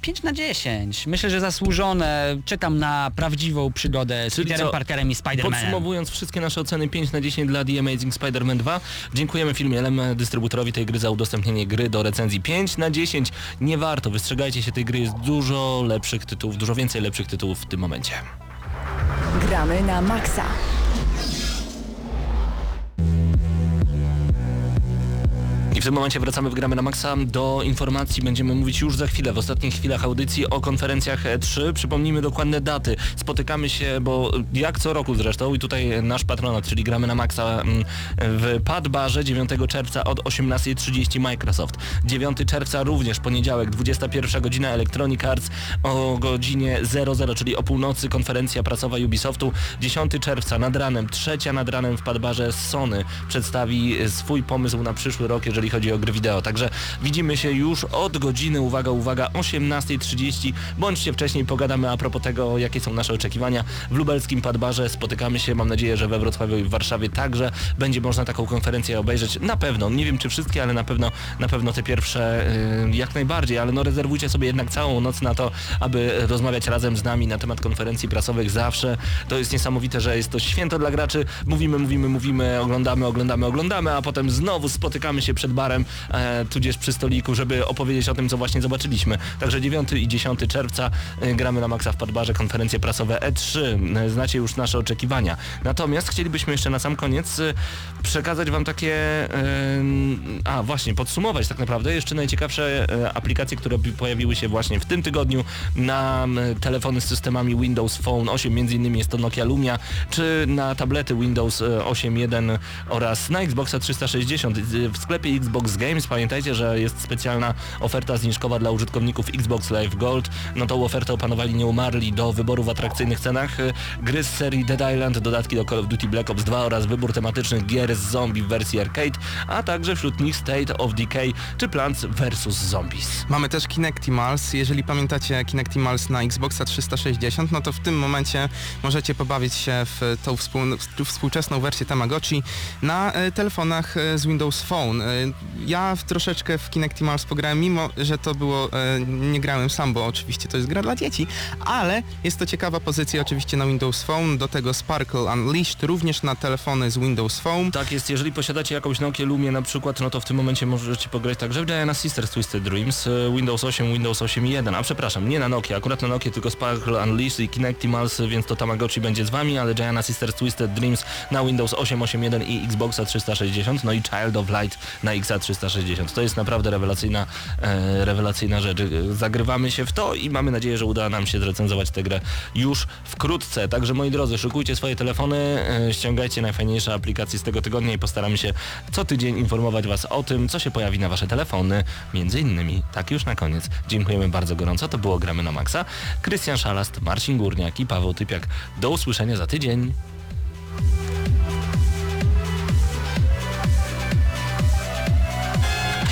5 na 10. Myślę, że zasłużone. Czekam na prawdziwą przygodę z Czyli Peterem co, Parkerem i Spidermanem. Podsumowując wszystkie nasze oceny 5 na 10 dla The Amazing Spider-Man 2, dziękujemy filmie LM dystrybutorowi tej gry za udostępnienie gry do recenzji 5 na 10. Nie warto, wystrzegajcie się tej gry, jest dużo lepszych tytułów, dużo więcej lepszych tytułów w tym momencie. Gramy na maksa. I w tym momencie wracamy w Gramy na Maxa. Do informacji będziemy mówić już za chwilę, w ostatnich chwilach audycji o konferencjach E3. Przypomnijmy dokładne daty. Spotykamy się, bo jak co roku zresztą i tutaj nasz patronat, czyli Gramy na Maxa mm, w Padbarze 9 czerwca od 18.30 Microsoft. 9 czerwca również poniedziałek, 21 godzina Electronic Arts o godzinie 00, czyli o północy konferencja prasowa Ubisoftu. 10 czerwca nad ranem, trzecia nad ranem w Padbarze Sony przedstawi swój pomysł na przyszły rok, jeżeli chodzi o gry wideo. Także widzimy się już od godziny, uwaga, uwaga, 18.30. Bądźcie wcześniej, pogadamy a propos tego, jakie są nasze oczekiwania. W lubelskim Padbarze spotykamy się, mam nadzieję, że we Wrocławiu i w Warszawie także będzie można taką konferencję obejrzeć. Na pewno, nie wiem czy wszystkie, ale na pewno, na pewno te pierwsze yy, jak najbardziej, ale no rezerwujcie sobie jednak całą noc na to, aby rozmawiać razem z nami na temat konferencji prasowych zawsze. To jest niesamowite, że jest to święto dla graczy. Mówimy, mówimy, mówimy, oglądamy, oglądamy, oglądamy, a potem znowu spotykamy się przed barem, e, tudzież przy stoliku, żeby opowiedzieć o tym, co właśnie zobaczyliśmy. Także 9 i 10 czerwca e, gramy na Maxa w Padbarze konferencje prasowe E3. E, Znacie już nasze oczekiwania. Natomiast chcielibyśmy jeszcze na sam koniec e, przekazać Wam takie, a właśnie, podsumować tak naprawdę jeszcze najciekawsze aplikacje, które pojawiły się właśnie w tym tygodniu na telefony z systemami Windows Phone 8, między innymi jest to Nokia Lumia, czy na tablety Windows e, 8.1 oraz na Xboxa 360. W sklepie Xbox Games pamiętajcie, że jest specjalna oferta zniżkowa dla użytkowników Xbox Live Gold. No tą ofertę opanowali nieumarli do wyboru w atrakcyjnych cenach. E, Gry z serii Dead Island, dodatki do Call of Duty Black Ops 2 oraz wybór tematycznych gier z zombie w wersji arcade, a także wśród nich State of Decay czy Plants vs. Zombies. Mamy też Kinectimals. Jeżeli pamiętacie Kinectimals na Xboxa 360, no to w tym momencie możecie pobawić się w tą współ, w współczesną wersję Tamagotchi na e, telefonach e, z Windows Phone. Ja w, troszeczkę w Kinectimals pograłem, mimo że to było, e, nie grałem sam, bo oczywiście to jest gra dla dzieci, ale jest to ciekawa pozycja oczywiście na Windows Phone, do tego Sparkle Unleashed również na telefony z Windows Phone. Tak jest, jeżeli posiadacie jakąś Nokia Lumię na przykład, no to w tym momencie możecie pograć także w Diana Sisters Twisted Dreams, e, Windows 8, Windows 8.1, a przepraszam, nie na Nokia, akurat na Nokia tylko Sparkle Unleashed i Kinectimals, więc to Tamagotchi będzie z wami, ale Diana Sisters Twisted Dreams na Windows 8, 8.1 i Xboxa 360, no i Child of Light na XA 360. To jest naprawdę rewelacyjna, e, rewelacyjna rzecz. Zagrywamy się w to i mamy nadzieję, że uda nam się zrecenzować tę grę już wkrótce. Także moi drodzy, szykujcie swoje telefony, e, ściągajcie najfajniejsze aplikacje z tego tygodnia i postaramy się co tydzień informować Was o tym, co się pojawi na Wasze telefony. Między innymi, tak już na koniec. Dziękujemy bardzo gorąco, to było Gramy na Maxa. Krystian Szalast, Marcin Górniak i Paweł Typiak. Do usłyszenia za tydzień.